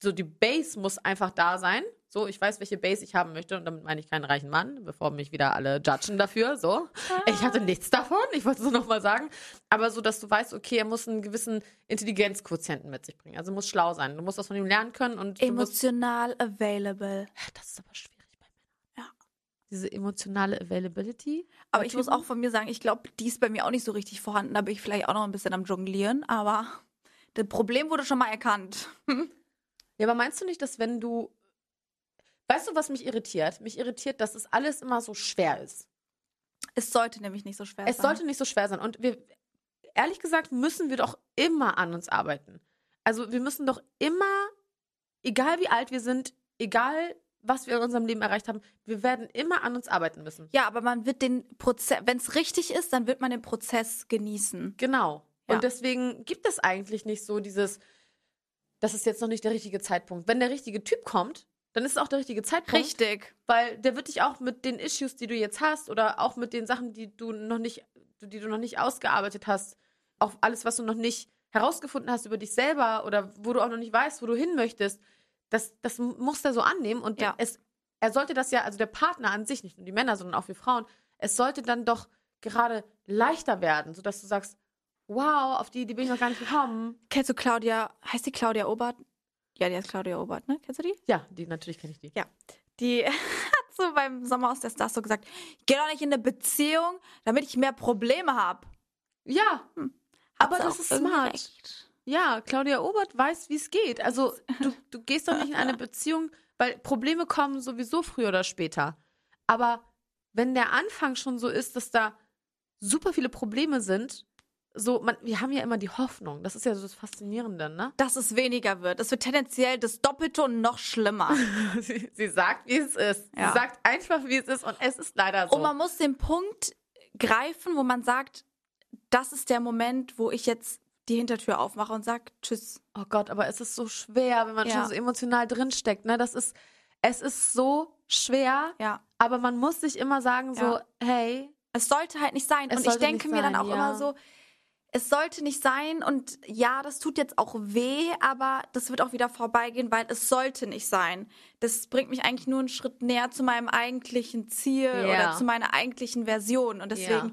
so die Base muss einfach da sein. So, ich weiß, welche Base ich haben möchte und damit meine ich keinen reichen Mann, bevor mich wieder alle judgen dafür. So, ich hatte nichts davon. Ich wollte es nur noch mal sagen. Aber so, dass du weißt, okay, er muss einen gewissen Intelligenzquotienten mit sich bringen. Also muss schlau sein. Du musst was von ihm lernen können und Emotional available. das ist aber schwierig. Diese emotionale Availability. Aber ich muss auch von mir sagen, ich glaube, die ist bei mir auch nicht so richtig vorhanden. Da bin ich vielleicht auch noch ein bisschen am Jonglieren. Aber das Problem wurde schon mal erkannt. Ja, aber meinst du nicht, dass wenn du. Weißt du, was mich irritiert? Mich irritiert, dass es alles immer so schwer ist. Es sollte nämlich nicht so schwer Es sein. sollte nicht so schwer sein. Und wir, ehrlich gesagt, müssen wir doch immer an uns arbeiten. Also wir müssen doch immer, egal wie alt wir sind, egal was wir in unserem Leben erreicht haben, wir werden immer an uns arbeiten müssen. Ja, aber man wird den Prozess, wenn es richtig ist, dann wird man den Prozess genießen. Genau. Ja. Und deswegen gibt es eigentlich nicht so dieses, das ist jetzt noch nicht der richtige Zeitpunkt. Wenn der richtige Typ kommt, dann ist es auch der richtige Zeitpunkt. Richtig. Weil der wird dich auch mit den Issues, die du jetzt hast, oder auch mit den Sachen, die du noch nicht, die du noch nicht ausgearbeitet hast, auch alles, was du noch nicht herausgefunden hast über dich selber oder wo du auch noch nicht weißt, wo du hin möchtest, das, das muss er so annehmen. Und Ja. es, er sollte das ja, also der Partner an sich, nicht nur die Männer, sondern auch wir Frauen, es sollte dann doch gerade leichter werden, sodass du sagst, wow, auf die, die bin ich noch gar nicht gekommen. Kennst du Claudia, heißt die Claudia Obert? Ja, die heißt Claudia Obert, ne? Kennst du die? Ja, die, natürlich kenne ich die. Ja. Die hat so beim Sommer aus der Stars so gesagt, ich geh doch nicht in eine Beziehung, damit ich mehr Probleme habe. Ja, aber das ist smart. Recht. Ja, Claudia Obert weiß, wie es geht. Also du, du gehst doch nicht in eine Beziehung, weil Probleme kommen sowieso früher oder später. Aber wenn der Anfang schon so ist, dass da super viele Probleme sind, so, man, wir haben ja immer die Hoffnung. Das ist ja so das Faszinierende, ne? Dass es weniger wird. Es wird tendenziell das Doppelte und noch schlimmer. Sie, sie sagt, wie es ist. Ja. Sie sagt einfach, wie es ist und es ist leider so. Und man muss den Punkt greifen, wo man sagt, das ist der Moment, wo ich jetzt die Hintertür aufmache und sage, tschüss. Oh Gott, aber es ist so schwer, wenn man Ja. schon so emotional drinsteckt, ne? Das ist, es ist so schwer, Ja. aber man muss sich immer sagen so, Ja. hey, Es sollte halt nicht sein. Und ich denke mir dann sein, auch ja. immer so, es sollte nicht sein und ja, das tut jetzt auch weh, aber das wird auch wieder vorbeigehen, weil es sollte nicht sein. Das bringt mich eigentlich nur einen Schritt näher zu meinem eigentlichen Ziel Ja. oder zu meiner eigentlichen Version. Und deswegen Ja.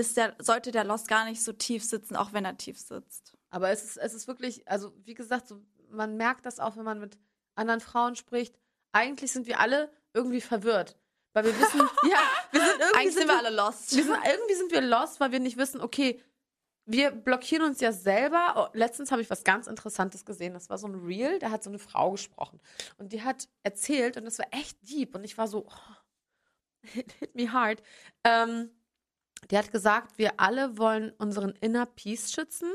Ist der, sollte der Lost gar nicht so tief sitzen, auch wenn er tief sitzt. Aber es ist, es ist wirklich, also wie gesagt, so, man merkt das auch, wenn man mit anderen Frauen spricht. Eigentlich sind wir alle irgendwie verwirrt. Weil wir wissen, ja, wir sind irgendwie Eigentlich sind wir alle lost. Wir sind, irgendwie sind wir lost, weil wir nicht wissen, okay, wir blockieren uns ja selber. Oh, letztens habe ich was ganz Interessantes gesehen. Das war so ein Reel, da hat so eine Frau gesprochen. Und die hat erzählt, und das war echt deep. Und ich war so, oh, it hit me hard. Ähm, die hat gesagt, wir alle wollen unseren Inner Peace schützen.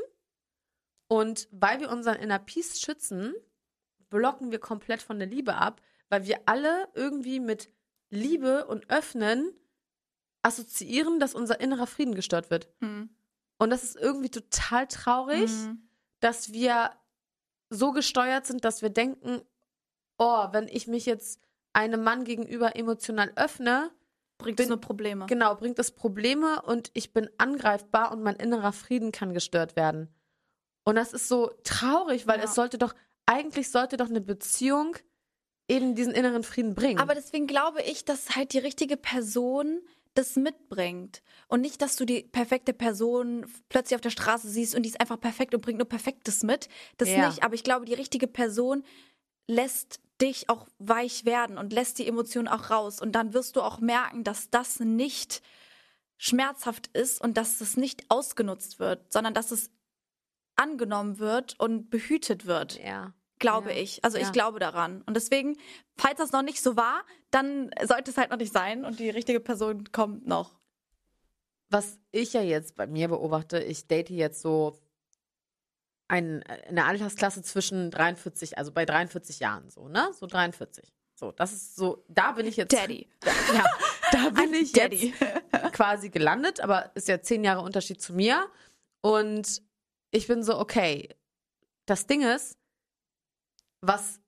Und weil wir unseren Inner Peace schützen, blocken wir komplett von der Liebe ab, weil wir alle irgendwie mit Liebe und Öffnen assoziieren, dass unser innerer Frieden gestört wird. Hm. Und das ist irgendwie total traurig, Mhm. dass wir so gesteuert sind, dass wir denken, oh, wenn ich mich jetzt einem Mann gegenüber emotional öffne, Bringt es nur Probleme. genau, bringt das Probleme und ich bin angreifbar und mein innerer Frieden kann gestört werden. Und das ist so traurig, weil Ja. es sollte doch, eigentlich sollte doch eine Beziehung eben diesen inneren Frieden bringen. Aber deswegen glaube ich, dass halt die richtige Person das mitbringt. Und nicht, dass du die perfekte Person plötzlich auf der Straße siehst und die ist einfach perfekt und bringt nur Perfektes mit. Das Ja. nicht. Aber ich glaube, die richtige Person lässt dich auch weich werden und lässt die Emotionen auch raus. Und dann wirst du auch merken, dass das nicht schmerzhaft ist und dass es nicht ausgenutzt wird, sondern dass es angenommen wird und behütet wird ja. glaube Ja, ich. Also ja. ich glaube daran. Und deswegen, falls das noch nicht so war, dann sollte es halt noch nicht sein und die richtige Person kommt noch. was ich ja jetzt bei mir beobachte, ich date jetzt so ein, eine Altersklasse zwischen 43, also bei 43 Jahren so, ne? So 43. So, das ist so, da bin ich jetzt. Daddy. Da, ja, da bin ich Daddy. jetzt quasi gelandet, aber ist ja zehn Jahre Unterschied zu mir. Und ich bin so, okay, das Ding ist, was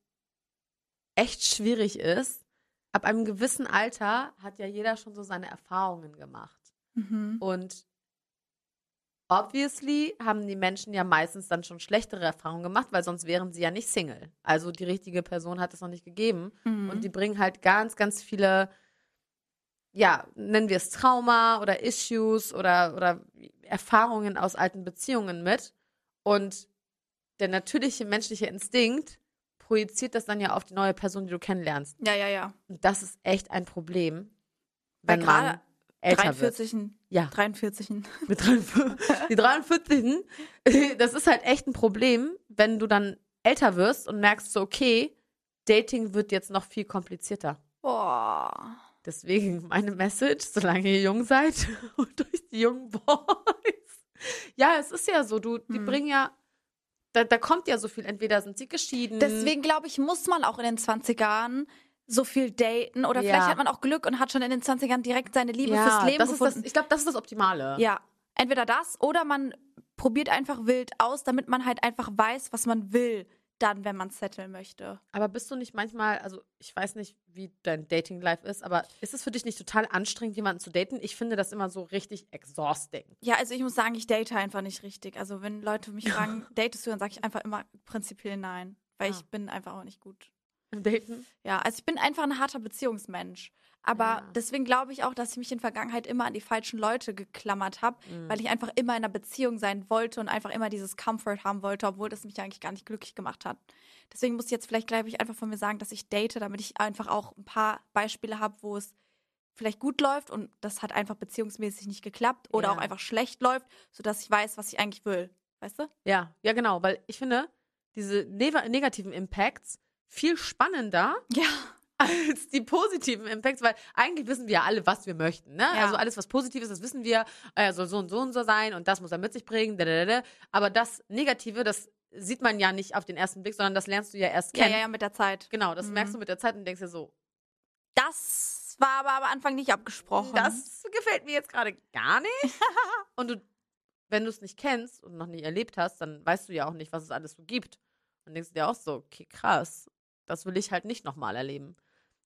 echt schwierig ist, ab einem gewissen Alter hat ja jeder schon so seine Erfahrungen gemacht. Mhm. Und obviously haben die Menschen ja meistens dann schon schlechtere Erfahrungen gemacht, weil sonst wären sie ja nicht Single. Also die richtige Person hat es noch nicht gegeben. Mhm. Und die bringen halt ganz, ganz viele, ja, nennen wir es Trauma oder Issues oder, oder Erfahrungen aus alten Beziehungen mit. Und der natürliche menschliche Instinkt projiziert das dann ja auf die neue Person, die du kennenlernst. Ja, ja, ja. Und das ist echt ein Problem, wenn man älter 43. wird. Ja. 43. Mit 43, die 43. Das ist halt echt ein Problem, wenn du dann älter wirst und merkst so, okay, Dating wird jetzt noch viel komplizierter. Boah. Deswegen meine Message, solange ihr jung seid und durch die jungen Boys. Ja, es ist ja so, du, die Hm. bringen ja, da, da kommt ja so viel. Entweder sind sie geschieden. Deswegen glaube ich, muss man auch in den 20ern so viel daten oder Ja. vielleicht hat man auch Glück und hat schon in den 20ern direkt seine Liebe ja, fürs Leben das ist das, gefunden. ich glaube, das ist das Optimale. Ja, entweder das oder man probiert einfach wild aus, damit man halt einfach weiß, was man will. dann, wenn man setteln möchte. Aber bist du nicht manchmal, also ich weiß nicht, wie dein Dating-Life ist, aber ist es für dich nicht total anstrengend, jemanden zu daten? Ich finde das immer so richtig exhausting. Ja, also ich muss sagen, ich date einfach nicht richtig. Also wenn Leute mich fragen, datest du, dann sage ich einfach immer prinzipiell nein. Weil Ah. ich bin einfach auch nicht gut. Daten? Ja, also ich bin einfach ein harter Beziehungsmensch. Aber Ja. deswegen glaube ich auch, dass ich mich in der Vergangenheit immer an die falschen Leute geklammert habe, Mhm. weil ich einfach immer in einer Beziehung sein wollte und einfach immer dieses Comfort haben wollte, obwohl das mich eigentlich gar nicht glücklich gemacht hat. Deswegen muss ich jetzt vielleicht, glaube ich, einfach von mir sagen, dass ich date, damit ich einfach auch ein paar Beispiele habe, wo es vielleicht gut läuft und das hat einfach beziehungsmäßig nicht geklappt oder Ja. auch einfach schlecht läuft, sodass ich weiß, was ich eigentlich will. Weißt du? Ja, ja, genau, weil ich finde diese neg- negativen Impacts viel spannender Ja. als die positiven Impacts, weil eigentlich wissen wir ja alle, was wir möchten. Ne? Ja. Also alles, was positiv ist, das wissen wir, er soll so und so und so sein und das muss er mit sich bringen. dadadada. Aber das Negative, das sieht man ja nicht auf den ersten Blick, sondern das lernst du ja erst Ja, kennen. ja, ja, mit der Zeit. Genau, das Mhm. merkst du mit der Zeit und denkst dir so, Das war aber am Anfang nicht abgesprochen. das gefällt mir jetzt gerade gar nicht. und du, wenn du es nicht kennst und noch nie erlebt hast, dann weißt du ja auch nicht, was es alles so gibt. Und denkst du dir auch so, okay, krass, das will ich halt nicht nochmal erleben.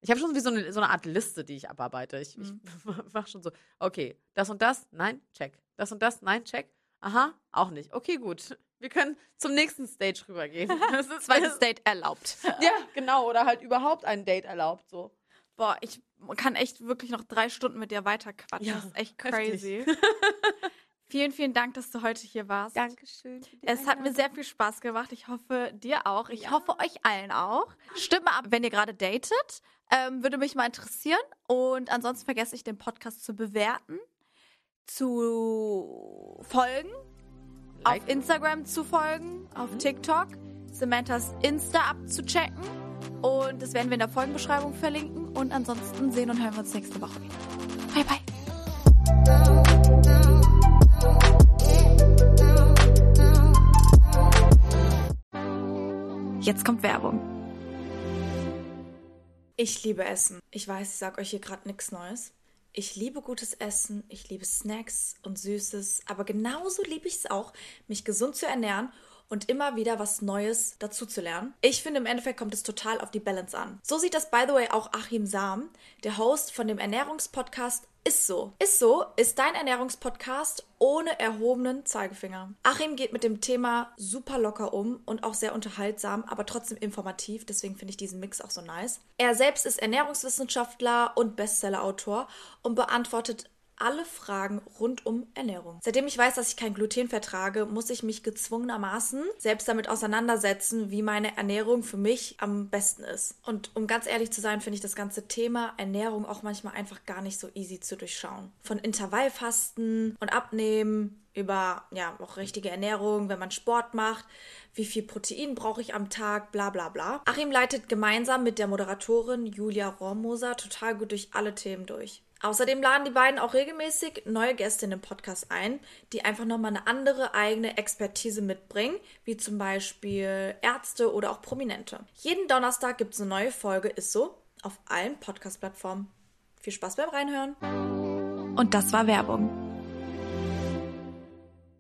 Ich habe schon wie so eine, so eine Art Liste, die ich abarbeite. Ich, Mhm. ich mache schon so, okay, das und das, nein, check. Das und das, nein, check. Aha, auch nicht. Okay, gut. Wir können zum nächsten Stage rübergehen. Das ist Zweites Date erlaubt. Ja, genau. Oder halt überhaupt ein Date erlaubt, so. Boah, ich kann echt wirklich noch drei Stunden mit dir weiterquatschen. Ja, das ist echt crazy. Vielen, vielen Dank, dass du heute hier warst. Dankeschön. Es hat mir sehr viel Spaß gemacht. Ich hoffe, dir auch. Ich hoffe, euch allen auch. Stimmt mal ab, wenn ihr gerade datet. Ähm, würde mich mal interessieren. Und ansonsten vergesse ich den Podcast zu bewerten, zu folgen, auf Like. Instagram zu folgen, auf TikTok, Samanthas Insta abzuchecken. Und das werden wir in der Folgenbeschreibung verlinken. Und ansonsten sehen und hören wir uns nächste Woche wieder. Bye, bye. Jetzt kommt Werbung. Ich liebe Essen. Ich weiß, ich sage euch hier gerade nichts Neues. Ich liebe gutes Essen, ich liebe Snacks und Süßes, aber genauso liebe ich es auch, mich gesund zu ernähren und immer wieder was Neues dazu zu lernen. Ich finde, im Endeffekt kommt es total auf die Balance an. So sieht das, by the way, auch Achim Sam, der Host von dem Ernährungspodcast Ist so. Ist so ist dein Ernährungspodcast ohne erhobenen Zeigefinger. Achim geht mit dem Thema super locker um und auch sehr unterhaltsam, aber trotzdem informativ. Deswegen finde ich diesen Mix auch so nice. Er selbst ist Ernährungswissenschaftler und Bestsellerautor und beantwortet alle Fragen rund um Ernährung. Seitdem ich weiß, dass ich kein Gluten vertrage, muss ich mich gezwungenermaßen selbst damit auseinandersetzen, wie meine Ernährung für mich am besten ist. Und um ganz ehrlich zu sein, finde ich das ganze Thema Ernährung auch manchmal einfach gar nicht so easy zu durchschauen. Von Intervallfasten und Abnehmen über ja auch richtige Ernährung, wenn man Sport macht, wie viel Protein brauche ich am Tag, bla bla bla. Achim leitet gemeinsam mit der Moderatorin Julia Rohrmoser total gut durch alle Themen durch. Außerdem laden die beiden auch regelmäßig neue Gäste in den Podcast ein, die einfach nochmal eine andere eigene Expertise mitbringen, wie zum Beispiel Ärzte oder auch Prominente. Jeden Donnerstag gibt es eine neue Folge, ist so, auf allen Podcast-Plattformen. Viel Spaß beim Reinhören. Und das war Werbung.